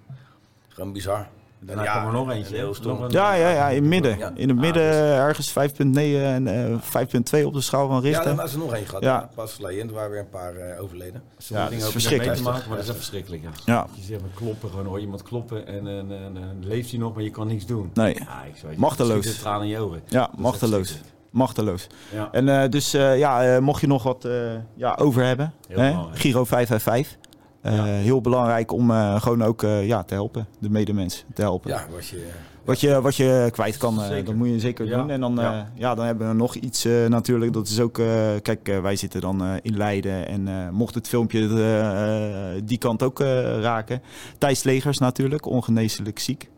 Speaker 3: Gewoon bizar.
Speaker 2: Daarna
Speaker 3: ja,
Speaker 2: kwam er nog eentje.
Speaker 3: en Heel stom.
Speaker 1: Ja, ja, ja, in het midden.
Speaker 3: Ja.
Speaker 1: In het
Speaker 2: Ah,
Speaker 1: midden
Speaker 2: dus-
Speaker 1: ergens 5.9 en eh 5.2 op de schaal van
Speaker 3: Ja,
Speaker 1: Richter.
Speaker 3: daarna is er nog één gehad.
Speaker 1: Ja.
Speaker 3: Ja. Pas geleden, er waren weer een paar eh, overleden.
Speaker 1: Ja, dat is verschrikkelijk.
Speaker 2: mee te maken, maar dat is verschrikkelijk. Ja.
Speaker 1: Ja.
Speaker 2: Je zegt maar kloppen, gewoon hoor je iemand kloppen en, en, en, en leeft hij nog, maar je kan niks doen.
Speaker 1: Nee,
Speaker 2: Ja, ik zou
Speaker 1: Machteloos.
Speaker 2: De tranen in je ogen.
Speaker 1: ja, machteloos. Machteloos.
Speaker 2: Ja.
Speaker 1: En eh, dus eh, ja, eh, mocht je nog wat eh, ja, over hebben, hè? Giro 555. Eh,
Speaker 2: Ja.
Speaker 1: Heel belangrijk om eh, gewoon ook eh, ja, te helpen, de medemens te helpen.
Speaker 3: Ja, was je...
Speaker 1: Wat, je, wat je kwijt kan, dat moet je zeker
Speaker 2: Ja.
Speaker 1: doen. En dan,
Speaker 2: Ja.
Speaker 1: dan hebben we nog iets natuurlijk. Dat is ook, kijk, wij zitten dan in Leiden. En mocht het filmpje die kant ook raken. Thijs Legers natuurlijk, ongeneeslijk ziek.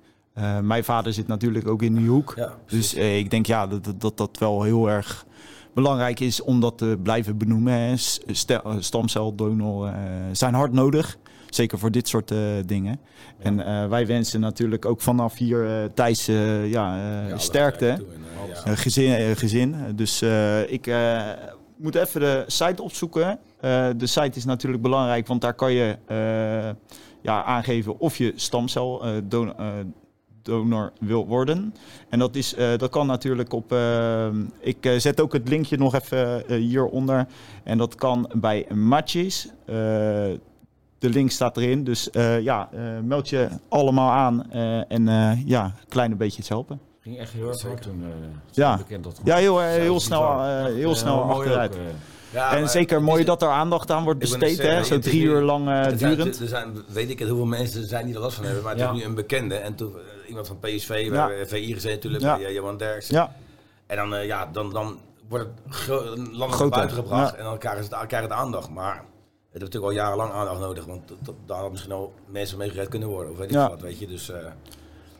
Speaker 1: Mijn vader zit natuurlijk ook in die hoek.
Speaker 3: Ja,
Speaker 1: Dus ik denk ja, dat- dat dat wel heel erg belangrijk is om dat te blijven benoemen. Hè. Eh, Stamceldonor eh zijn hard nodig. Zeker voor dit soort eh, dingen. En wij wensen natuurlijk ook vanaf hier Thijs ja,
Speaker 3: Ja,
Speaker 1: sterkte.
Speaker 3: toe
Speaker 1: gezin, gezin. Dus ik moet even de site opzoeken. De site is natuurlijk belangrijk, want daar kan je ja, aangeven of je stamcel donor wil worden. En dat, is, eh, dat kan natuurlijk op. eh, ik eh, zet ook het linkje nog even eh, hieronder. En dat kan bij Matches. Eh, de link staat erin. Dus eh, ja, eh, meld je allemaal aan. eh, en eh, ja, een kleine beetje het helpen.
Speaker 2: ging echt heel erg hard toen. eh,
Speaker 1: Ja.
Speaker 2: bekend dat
Speaker 1: Ja, heel, eh, heel snel, eh, heel snel
Speaker 2: eh,
Speaker 1: achteruit.
Speaker 2: ook, eh.
Speaker 3: Ja,
Speaker 1: en zeker mooi dat er aandacht aan wordt besteed, hè? Zo drie uur lang eh,
Speaker 3: Er zijn,
Speaker 1: durend.
Speaker 3: er zijn, weet ik het, hoeveel mensen zijn die er last van hebben. Maar het
Speaker 2: Ja.
Speaker 3: is nu een bekende. En toen, eh, iemand van PSV, we hebben VI gezeten natuurlijk,
Speaker 1: Ja.
Speaker 3: bij eh, Johan.
Speaker 1: Ja,
Speaker 3: En dan, eh, ja, dan, dan wordt het landelijk buiten gebracht en dan krijgen ze, het, krijgen het aandacht. Maar heeft natuurlijk al jarenlang aandacht nodig. Want daar hadden misschien al mensen mee gered kunnen worden. Of weet ik
Speaker 1: Ja.
Speaker 3: wat, weet je. Dus, eh,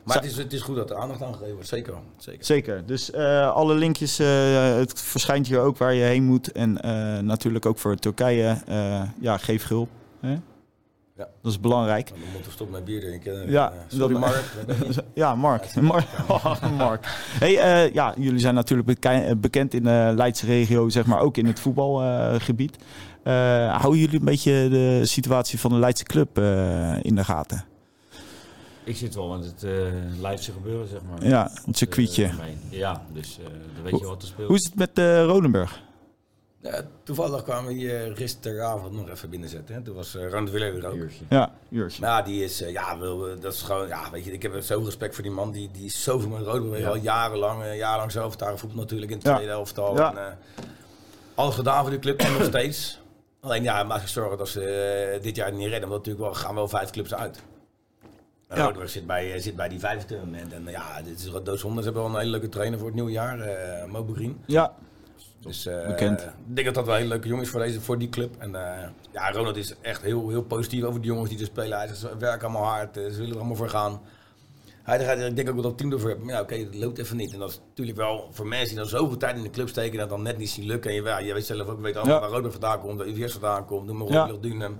Speaker 3: maar het is, het is goed dat er aandacht aan gegeven wordt. Zeker. Zeker.
Speaker 1: Zeker. Dus alle linkjes, het verschijnt hier ook waar je heen moet. En natuurlijk ook voor Turkije. ja, geef gul. Hè?
Speaker 3: Ja.
Speaker 1: Dat is belangrijk.
Speaker 3: Dan moeten we stoppen met bier drinken.
Speaker 1: Ja,
Speaker 3: Eh, sorry
Speaker 1: dat-
Speaker 3: Mark.
Speaker 1: Ja, Mark. Mark. Mark. Hey, eh, ja, jullie zijn natuurlijk eh, bekend in de Leidse regio, zeg maar ook in het voetbalgebied. Eh houden jullie een beetje de situatie van de Leidse club eh, in de gaten?
Speaker 2: Ik zit wel met het uh, Leidse gebeuren, zeg maar.
Speaker 1: Ja, het circuitje.
Speaker 2: Ja, dus eh, dan weet je wat er speelt.
Speaker 1: Hoe is het met eh Rodenburg?
Speaker 3: Ja, toevallig kwamen we hier gisteravond nog even binnenzetten. Hè. Toen was uh, Rand Wille er ook.
Speaker 2: Uurtje.
Speaker 1: Ja, uurtje.
Speaker 3: Nou, die is, eh, ja, wil, eh, dat is gewoon, ja, weet je, ik heb zo respect voor die man. Die, die is zoveel met
Speaker 2: Ja.
Speaker 3: al jarenlang, eh, jarenlang zelf daar voetbal natuurlijk in het
Speaker 1: Ja.
Speaker 3: tweede. En, eh, alles gedaan voor die club en nog steeds. Alleen ja, maakt zich zorgen dat ze eh, dit jaar niet redden. Want natuurlijk wel, gaan wel vijf clubs uit. En
Speaker 1: Ja.
Speaker 3: Zit bij, eh, zit bij die vijfde moment. En eh, ja, dit is doodzonde. Ze hebben wel een hele leuke trainer voor het nieuwe jaar, eh Mo Green.
Speaker 1: Ja,
Speaker 3: Dus eh,
Speaker 1: Bekend.
Speaker 3: ik denk dat dat wel een hele leuke jongen is voor, deze, voor die club. En eh, ja, Ronald is echt heel, heel positief over de jongens die er spelen. Hij zegt, ze werken allemaal hard, eh, ze willen er allemaal voor gaan. Hij zegt, ik denk ook wel dat het team ervoor heeft. Maar ja, oké, het loopt even niet. En dat is natuurlijk wel voor mensen die dan zoveel tijd in de club steken... dat dan net niet zien lukken. En je, ja, je weet zelf ook, weet allemaal
Speaker 1: Ja.
Speaker 3: waar Ronald vandaan komt, waar UVS vandaan komt. Noem maar op,
Speaker 1: Ja.
Speaker 3: ja. Dunham.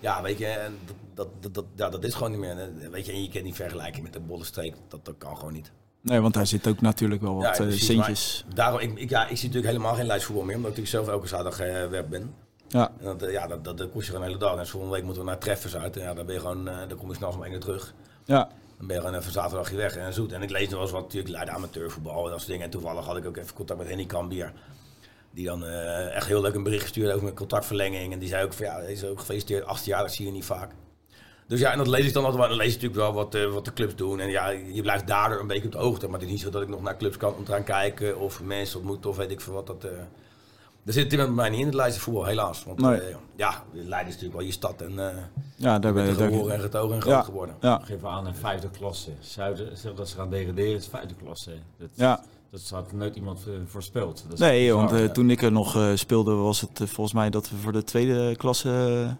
Speaker 3: Ja, weet je, en dat, dat, dat, dat, ja, dat is gewoon niet meer. En, weet je, en je kan niet vergelijken met de Bollenstreek. Dat, dat kan gewoon niet.
Speaker 1: Nee, want daar zit ook natuurlijk wel wat
Speaker 3: Ja,
Speaker 1: eh,
Speaker 3: precies,
Speaker 1: centjes.
Speaker 3: Daarom, ik, ik, ja, ik zie natuurlijk helemaal geen lijstvoetbal meer, omdat ik natuurlijk zelf elke zaterdag eh werk ben.
Speaker 1: Ja,
Speaker 3: En dat, eh, ja, dat, dat, dat kost je gewoon een hele dag. En volgende week moeten we naar treffers uit. En ja, dan ben je gewoon, dan kom je snel om één uur terug.
Speaker 1: ja,
Speaker 3: Dan ben je gewoon even zaterdagje weg en zoet. En ik lees nog wel eens wat natuurlijk Leiden amateurvoetbal en dat soort dingen. En toevallig had ik ook even contact met Henny Kambier. Die dan echt heel leuk een bericht stuurde over mijn contactverlenging. En die zei ook van ja, is ook gefeliciteerd. 18 jaar, dat zie je niet vaak. Dus ja, en dat lees ik dan altijd wel. Dan lees je natuurlijk wel wat, eh, wat de clubs doen. En ja, je blijft daardoor een beetje op de hoogte. Maar het is niet zo dat ik nog naar clubs kan om te gaan kijken. Of mensen ontmoeten of weet ik veel wat. Dat, eh daar zit het bij mij niet in het Leidse voetbal, helaas. Want
Speaker 1: Nee.
Speaker 3: eh, ja, Leiden is natuurlijk wel je stad. En eh
Speaker 1: ja daar ben je.
Speaker 3: geboren
Speaker 1: daar-
Speaker 3: en getogen en groot
Speaker 1: Ja,
Speaker 3: geworden.
Speaker 1: ja,
Speaker 2: Geef aan een vijfde klasse. Zuiden zegt dat ze gaan degraderen, het is vijfde klasse. Dat,
Speaker 1: ja.
Speaker 2: dat had nooit iemand voorspeld.
Speaker 1: Nee,
Speaker 2: bizar.
Speaker 1: want toen ik er nog speelde, was het volgens mij dat we voor de tweede klasse.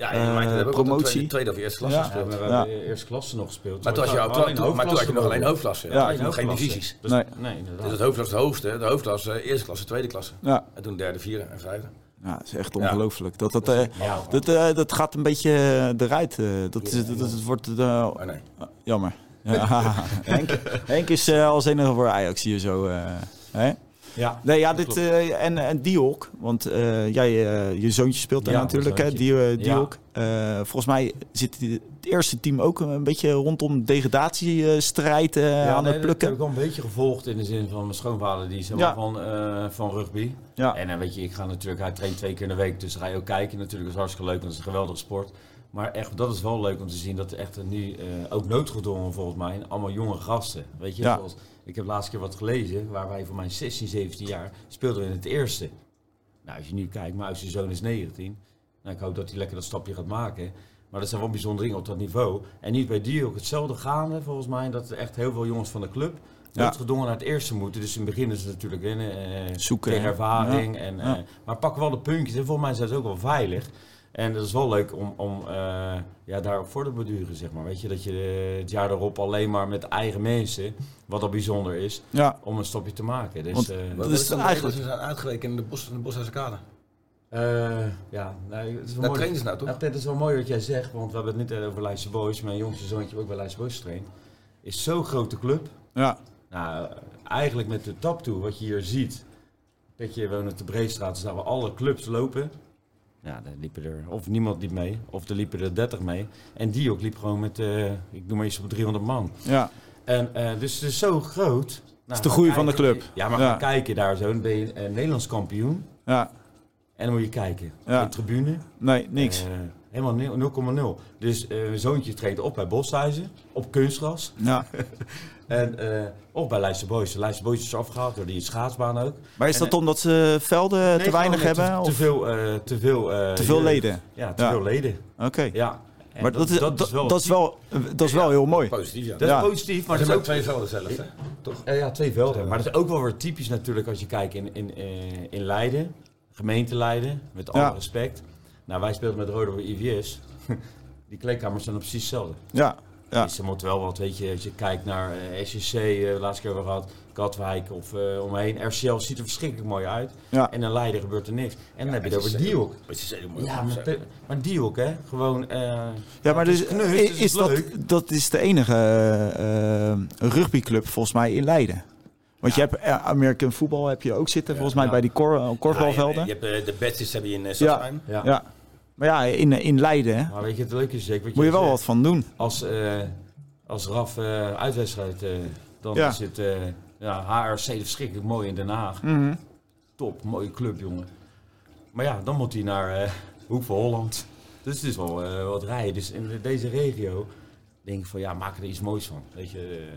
Speaker 3: Ja, wel de
Speaker 1: promotie.
Speaker 3: tweede, tweede of eerste klasse
Speaker 1: Ja.
Speaker 2: Ja,
Speaker 3: gespeeld.
Speaker 2: maar we
Speaker 1: Ja.
Speaker 2: hebben eerste klasse nog gespeeld.
Speaker 3: Maar toen had je,
Speaker 2: Alleen
Speaker 3: toen- maar toen had je nog alleen hoofdklasse.
Speaker 1: Ja.
Speaker 3: Ja, nog geen divisies.
Speaker 2: Dus-
Speaker 1: Nee.
Speaker 2: nee, inderdaad.
Speaker 3: Dus het hoofdklasse is de hoogste. De hoofdklasse, eh, eerste klasse, tweede klasse.
Speaker 1: ja,
Speaker 3: En toen derde, vierde en vijfde.
Speaker 1: ja, het is echt
Speaker 3: Ja.
Speaker 1: ongelooflijk. Dat, dat, eh,
Speaker 2: Ja,
Speaker 1: dat, eh, dat gaat een beetje eh, eruit. eh. dat, is, dat, dat wordt eh,
Speaker 3: Maar nee.
Speaker 1: jammer. Ja. Henk, Henk is eh, als enige voor Ajax hier zo. eh, hè?
Speaker 2: Ja.
Speaker 1: Nee, ja, dit, eh, en, en Diok, want eh, jij, eh, je zoontje speelt daar
Speaker 2: Ja,
Speaker 1: natuurlijk, hè, eh, Diok. Volgens mij zit die- het eerste team ook een beetje rondom degradatiestrijd
Speaker 2: Ja,
Speaker 1: aan
Speaker 2: nee,
Speaker 1: het
Speaker 2: Dat
Speaker 1: plukken.
Speaker 2: heb ik wel een beetje gevolgd in de zin van mijn schoonvader, die is van, van rugby.
Speaker 1: Ja.
Speaker 2: En dan weet je, ik ga natuurlijk, hij traint twee keer in de week, dus ga je ook kijken natuurlijk. Dat is hartstikke leuk, want het is een geweldige sport. Maar echt, dat is wel leuk om te zien dat er echt nu, ook noodgedwongen volgens mij, allemaal jonge gasten. Weet je, zoals, ik heb laatst keer wat gelezen, waar wij voor mijn 16, 17 jaar speelden we in het eerste. Nou, als je nu kijkt, mijn oudste zoon is 19. Nou, ik hoop dat hij lekker dat stapje gaat maken. Maar dat zijn wel bijzondere dingen op dat niveau. En niet bij die ook hetzelfde gaande, volgens mij. Dat er echt heel veel jongens van de club
Speaker 1: Ja.
Speaker 2: noodgedwongen naar het eerste moeten. Dus in het begin is het natuurlijk winnen. eh,
Speaker 1: Zoeken,
Speaker 2: Tegen ervaring. En,
Speaker 1: Ja.
Speaker 2: eh, maar pakken wel de puntjes. En volgens mij zijn ze ook wel veilig. En dat is wel leuk om, om eh, ja, daarop voor te beduren, zeg maar. Weet je, dat je eh, het jaar erop alleen maar met eigen mensen, wat al bijzonder is,
Speaker 1: Ja,
Speaker 2: om een stapje te maken. Dus,
Speaker 1: Want-
Speaker 2: eh,
Speaker 3: Wat
Speaker 1: is
Speaker 3: is dan
Speaker 1: eigenlijk-
Speaker 3: Ze zijn uitgerekend in de, bos, in de Boshuizen kade.
Speaker 2: eh, ja, nou, het is wel
Speaker 3: Daar
Speaker 2: mooi.
Speaker 3: ze nou toch?
Speaker 2: Het is wel mooi wat jij zegt, want we hebben het net over Leidse Boys. Mijn jongste zoontje ook bij Leidse Boys getraind. Is zo'n grote club.
Speaker 1: ja,
Speaker 2: Nou, eigenlijk met de tap toe, wat je hier ziet. Dat je woont op de Breestraat, dus daar waar alle clubs lopen. Ja, daar liepen er, of niemand liep mee, of er liepen er 30 mee. En die ook liep gewoon met, eh, ik noem maar eens op 300 man.
Speaker 1: ja.
Speaker 2: En, eh, dus het is zo groot. Nou,
Speaker 1: de
Speaker 2: ga
Speaker 1: groei van de club.
Speaker 2: Ja, maar
Speaker 1: Ja.
Speaker 2: kijken daar zo, dan ben je eh, Nederlands kampioen.
Speaker 1: ja.
Speaker 2: En dan moet je kijken.
Speaker 1: Ja.
Speaker 2: De tribune.
Speaker 1: Nee, niks.
Speaker 2: Helemaal nul- 0,0. Dus eh, mijn zoontje treedt op bij Boshuizen, op kunstgras.
Speaker 1: Ja.
Speaker 2: En, eh, of bij Leidse Boys. De Leidse Boys is afgehaald door die schaatsbaan ook.
Speaker 1: Maar is
Speaker 2: En,
Speaker 1: dat
Speaker 2: eh,
Speaker 1: omdat ze velden
Speaker 2: Nee,
Speaker 1: te weinig
Speaker 2: eh,
Speaker 1: hebben?
Speaker 2: Te,
Speaker 1: of?
Speaker 2: te veel, eh, te veel, eh,
Speaker 1: Te veel leden?
Speaker 2: Ja, te
Speaker 1: Ja.
Speaker 2: veel leden.
Speaker 1: Oké.
Speaker 2: Ja. En
Speaker 1: Maar dat is, dat,
Speaker 2: is wel,
Speaker 1: dat is wel, dat is wel heel mooi.
Speaker 3: Positief, ja.
Speaker 2: dat
Speaker 1: Ja.
Speaker 2: is positief, maar
Speaker 3: Maar
Speaker 2: dat
Speaker 3: ze
Speaker 2: is ook
Speaker 3: twee velden zelf, hè? Toch?
Speaker 2: Eh, ja, twee velden. Maar dat is ook wel weer typisch natuurlijk als je kijkt in, in, eh, in Leiden, gemeente Leiden, met alle
Speaker 1: Ja.
Speaker 2: respect. Nou, wij speelden met Rode IVS. Die kleedkamers zijn op precies hetzelfde.
Speaker 1: Ja, ja.
Speaker 2: Dus er moet wel wat, weet je, als je kijkt naar eh SCC, eh, de laatste keer hebben we gehad, Katwijk of eh, omheen. RCL ziet er verschrikkelijk mooi uit.
Speaker 1: Ja.
Speaker 2: En in Leiden gebeurt er niks. En dan heb je het over Diok. Ja, maar, maar Diok, hè? Gewoon. eh,
Speaker 1: Ja, maar
Speaker 2: het
Speaker 1: dus,
Speaker 2: is knus,
Speaker 1: is,
Speaker 2: het is
Speaker 1: dat, dat is de enige eh, rugbyclub volgens mij in Leiden. Want je hebt American voetbal heb je ook zitten, volgens mij
Speaker 2: Ja.
Speaker 1: bij die kor, korfbalvelden.
Speaker 3: je, je hebt de badges heb je in uh,
Speaker 1: Ja. Maar ja, in, in Leiden hè,
Speaker 2: Maar weet je, het leuke is wat
Speaker 1: moet je wel
Speaker 2: zegt.
Speaker 1: wat van doen.
Speaker 2: Als, eh, als RAF eh, uitwedstrijd, eh, dan
Speaker 1: Ja.
Speaker 2: is het eh, ja, HRC verschrikkelijk mooi in Den Haag.
Speaker 1: Mhm.
Speaker 2: Top, mooie club, jongen. Maar ja, dan moet hij naar Hoek van Holland. Dus het is wel wat rijden. Dus in deze regio denk ik van ja, maak er iets moois van. Weet je,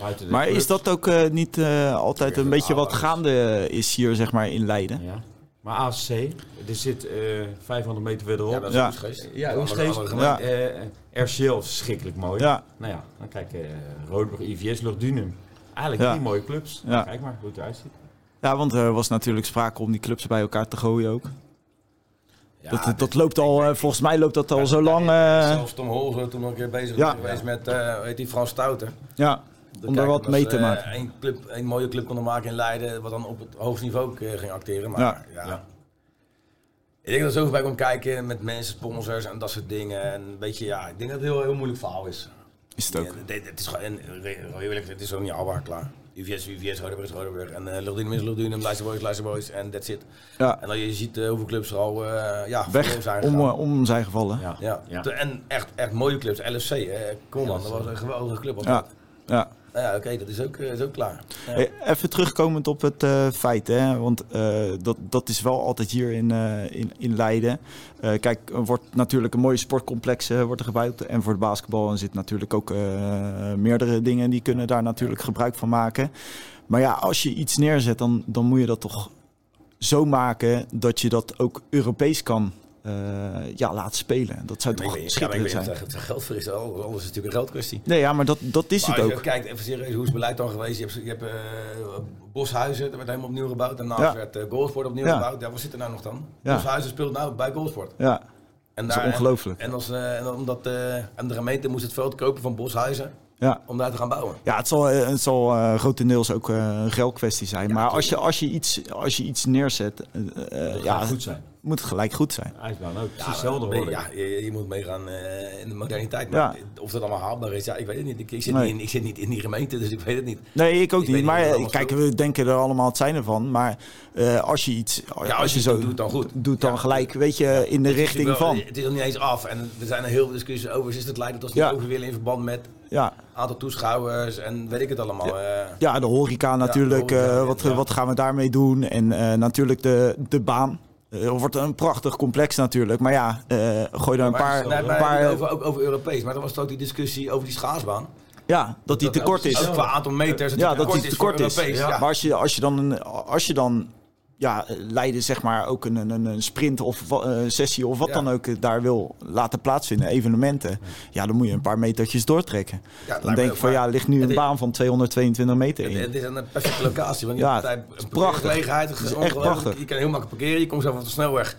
Speaker 2: buiten de
Speaker 1: Maar is dat ook niet altijd een beetje wat gaande is hier zeg maar in Leiden?
Speaker 2: Ja. Maar AFC, er zit eh 500 meter verderop.
Speaker 3: Ja, dat is
Speaker 1: Ja.
Speaker 3: ook geweest.
Speaker 2: Ja,
Speaker 1: Ja.
Speaker 3: gemeente.
Speaker 2: Eh, RCL is verschrikkelijk mooi.
Speaker 1: Ja,
Speaker 2: Nou ja, dan kijk, eh Rodenburg, IVS, Luchtdunum. Eigenlijk
Speaker 1: Ja.
Speaker 2: drie mooie clubs.
Speaker 1: Ja.
Speaker 2: Kijk maar hoe het eruit ziet.
Speaker 1: ja want er was natuurlijk sprake om die clubs bij elkaar te gooien ook.
Speaker 3: Ja,
Speaker 1: dat,
Speaker 3: dit-
Speaker 1: dat loopt al, eh, volgens mij loopt dat al zo lang. eh,
Speaker 3: Zelfs Tom Holzer toen nog een keer bezig
Speaker 1: Ja.
Speaker 3: was geweest met, eh weet die Frans Stouten.
Speaker 1: ja, om daar wat mee te maken.
Speaker 3: Een, club, een mooie club konden maken in Leiden, wat dan op het hoogste niveau ook, eh, ging acteren. Maar
Speaker 1: Ja.
Speaker 3: ja.
Speaker 2: Ja.
Speaker 3: Ik denk dat er zoveel bij komt kijken met mensen, sponsors en dat soort dingen. En een beetje, ja, ik denk dat het een heel, heel moeilijk verhaal is.
Speaker 1: Is het ook.
Speaker 3: Ja, Het is gewoon, eerlijk, het is ook niet haalbaar, klaar. UVS, UVS, Rodenburg is Rodenburg. En uh, Lildunum is Lildunum, Leicester Boys, Leicester Boys. En that's it.
Speaker 1: Ja,
Speaker 3: En dan je ziet eh, hoeveel clubs er al uh, ja,
Speaker 1: weg
Speaker 3: zijn
Speaker 1: om, eh, om zijn gevallen.
Speaker 2: Ja.
Speaker 3: Ja. En echt, echt mooie clubs. LFC, hè. Coleman, dat was een geweldige club.
Speaker 1: Ja,
Speaker 3: dat.
Speaker 1: ja.
Speaker 3: Nou ja, oké, dat is ook, eh, is ook klaar. Ja.
Speaker 1: Hey, even terugkomend op het eh, feit, hè, want eh, dat, dat is wel altijd hier in, in, in Leiden. Kijk, er wordt natuurlijk een mooie sportcomplex wordt er gebouwd. En voor de basketbal zit natuurlijk ook meerdere dingen die kunnen daar natuurlijk gebruik van maken. Maar ja, als je iets neerzet, dan, dan moet je dat toch zo maken dat je dat ook Europees kan eh, ja, laten spelen. Dat zou toch schitterend zijn.
Speaker 3: het geld voor is. Alles alles is natuurlijk een geldkwestie.
Speaker 1: Nee, ja, maar dat, dat is
Speaker 3: Maar
Speaker 1: het ook.
Speaker 3: kijkt, even serieus, hoe is het beleid dan geweest? Je hebt, je hebt eh, Boshuizen, dat werd helemaal opnieuw gebouwd. Daarna
Speaker 1: Ja.
Speaker 3: werd uh, Goalsport opnieuw
Speaker 1: Ja.
Speaker 3: gebouwd. Ja, wat zit er nou nog dan? Boshuizen speelt nou bij Goalsport.
Speaker 1: Ja,
Speaker 3: En
Speaker 1: dat is ongelooflijk.
Speaker 3: En, als, en, omdat, en de gemeente moest het veld kopen van Boshuizen
Speaker 1: Ja.
Speaker 3: om daar te gaan bouwen.
Speaker 1: Ja, het zal, het zal eh, grotendeels ook een geldkwestie zijn. maar als je, als, je iets, als je iets neerzet,
Speaker 2: Dat
Speaker 1: ja,
Speaker 2: goed zijn.
Speaker 1: Moet het gelijk goed zijn.
Speaker 2: IJsbaan ook. Precies hetzelfde.
Speaker 3: Ja, je, je moet meegaan eh, in de moderniteit. Maar
Speaker 1: Ja.
Speaker 3: of dat allemaal haalbaar is, ja, ik weet het niet. Ik, ik, zit
Speaker 1: Nee.
Speaker 3: niet in, ik zit niet in die gemeente, dus ik weet het niet.
Speaker 1: Nee, ik ook
Speaker 3: Ik
Speaker 1: niet.
Speaker 3: niet
Speaker 1: Maar
Speaker 3: er
Speaker 1: eh, kijk, we denken er allemaal het zijn ervan. Maar eh, als je iets, als,
Speaker 3: Ja, als
Speaker 1: je
Speaker 3: je
Speaker 1: zo
Speaker 3: doet, dan goed.
Speaker 1: doet, dan
Speaker 3: Ja.
Speaker 1: gelijk, weet je, in de richting
Speaker 3: wel-
Speaker 1: van.
Speaker 3: Het is nog niet eens af. En er zijn er heel veel discussies over. Is het tot ze
Speaker 1: Ja.
Speaker 3: niet over willen in verband met
Speaker 1: Ja,
Speaker 3: aantal toeschouwers en weet ik het allemaal.
Speaker 1: ja de horeca natuurlijk.
Speaker 3: de horeca,
Speaker 1: eh, wat,
Speaker 3: ja.
Speaker 1: wat gaan we daarmee doen? En eh, natuurlijk de, de baan. Eh, Het wordt een prachtig complex natuurlijk. Maar ja, eh, gooi er een paar... een paar
Speaker 3: over, ook over Europees. Maar dan was het ook die discussie over die schaatsbaan.
Speaker 1: ja, dat die te kort is.
Speaker 3: Ook qua aantal meters.
Speaker 1: Ja, dat die te kort is.
Speaker 3: Europees. Ja.
Speaker 1: Maar als je, als je dan, als je dan ja, Leiden zeg maar ook een, een, een sprint of eh, sessie of wat
Speaker 3: Ja.
Speaker 1: dan ook eh, daar wil laten plaatsvinden, evenementen, ja, dan moet je een paar metertjes doortrekken.
Speaker 3: Ja,
Speaker 1: Dan denk ik van ja, ligt nu een baan van 222 meter in.
Speaker 3: het is een perfecte locatie. Want je
Speaker 1: Ja,
Speaker 3: hebt altijd
Speaker 1: het is prachtig.
Speaker 3: Gelegenheid,
Speaker 1: Het is echt prachtig.
Speaker 3: Je kan heel makkelijk parkeren. Je komt zo van de snelweg.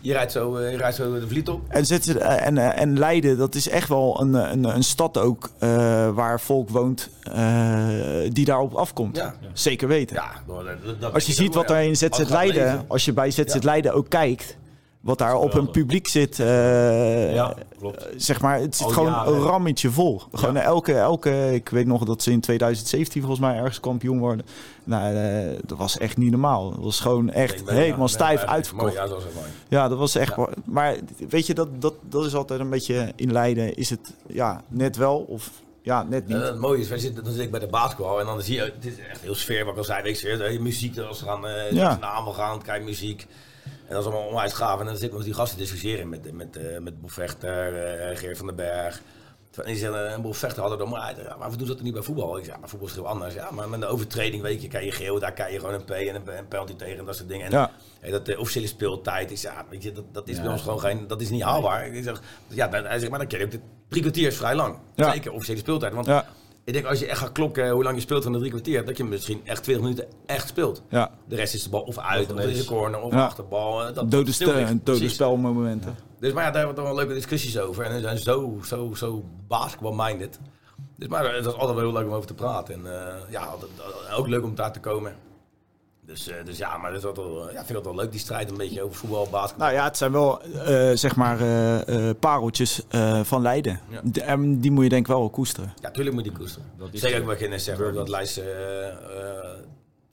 Speaker 3: Je rijdt zo, eh, je rijdt zo de vliet op.
Speaker 1: En, zet ze, en, eh, en Leiden, dat is echt wel een, een, een stad ook eh, waar volk woont eh, die daarop afkomt.
Speaker 3: Ja.
Speaker 1: Zeker weten.
Speaker 3: Ja, dat,
Speaker 1: Als je ziet wat er in ZZ Leiden, als je bij ZZ. Leiden ook kijkt, wat daar op een publiek zit, eh,
Speaker 2: Ja, klopt.
Speaker 1: zeg maar, het zit
Speaker 2: Al
Speaker 1: gewoon
Speaker 2: jaren.
Speaker 1: een rammetje vol. Gewoon elke, elke, ik weet nog dat ze in 2017 volgens mij ergens kampioen worden. Nou, eh, dat was echt niet normaal. Dat was gewoon echt
Speaker 3: ben-
Speaker 1: helemaal stijf
Speaker 3: ja,
Speaker 1: uitverkocht.
Speaker 3: Mooi, ja, dat was ook mooi.
Speaker 1: Ja, dat was echt.
Speaker 3: Ja.
Speaker 1: Maar weet je, dat, dat, dat is altijd een beetje in Leiden. Is het ja, net wel of ja, net niet.
Speaker 3: En het mooie is, wij zitten, dan zit ik bij de basketbal en dan zie je, het is echt heel sfeer, wat ik al zei, weet je, muziek, als we gaan, eh
Speaker 1: Ja.
Speaker 3: gaan, kijk muziek. En dat is allemaal onwijs gaaf. En dan zit ik met die gasten te discussiëren met, met, eh, met Bob Vechter, eh, Geert van den Berg. En die zeggen, een Bob Vechter hadden dan, maar, ja, maar we doen dat er niet bij voetbal. Ik zeg, maar voetbal is heel anders. Ja, maar met een overtreding, weet je, kan je geel, daar kan je gewoon een P en een, penalty tegen en dat soort dingen. En,
Speaker 1: Ja.
Speaker 3: Hey, dat de officiële speeltijd is, ja, weet je, dat, dat is
Speaker 2: Ja.
Speaker 3: bij ons gewoon geen, dat is niet haalbaar. Ik zeg, ja, dan, hij zegt, maar dan ken je ook, de drie kwartier is vrij lang.
Speaker 1: Ja.
Speaker 3: Zeker, officiële speeltijd. Want
Speaker 1: Ja.
Speaker 3: Ik denk als je echt gaat klokken hoe lang je speelt van de drie kwartier, dat je misschien echt 20 minuten echt speelt.
Speaker 1: Ja.
Speaker 3: De rest is de bal of uit, of is een corner, of
Speaker 1: Ja.
Speaker 3: achterbal. eh, Dat,
Speaker 1: Dode,
Speaker 3: dat
Speaker 1: ste-
Speaker 3: stil ligt.
Speaker 1: dode spelmomenten.
Speaker 3: Dus maar ja, daar hebben we toch wel leuke discussies over. En we zijn zo, zo, zo basketball-minded. Dus maar het is altijd wel heel leuk om over te praten. En eh, ja, altijd- ook leuk om daar te komen. Dus, eh, dus ja, maar dat is altijd wel, ja, ik vind het wel leuk, die strijd een beetje over voetbal, basketbal.
Speaker 1: Nou ja, het zijn wel eh, zeg maar eh, eh, pareltjes eh, van Leiden.
Speaker 3: Ja.
Speaker 1: De- en die moet je denk ik wel koesteren.
Speaker 3: Ja, tuurlijk moet die koesteren.
Speaker 2: Dat is
Speaker 3: Zeker ook wat je net zegt, dat lijst...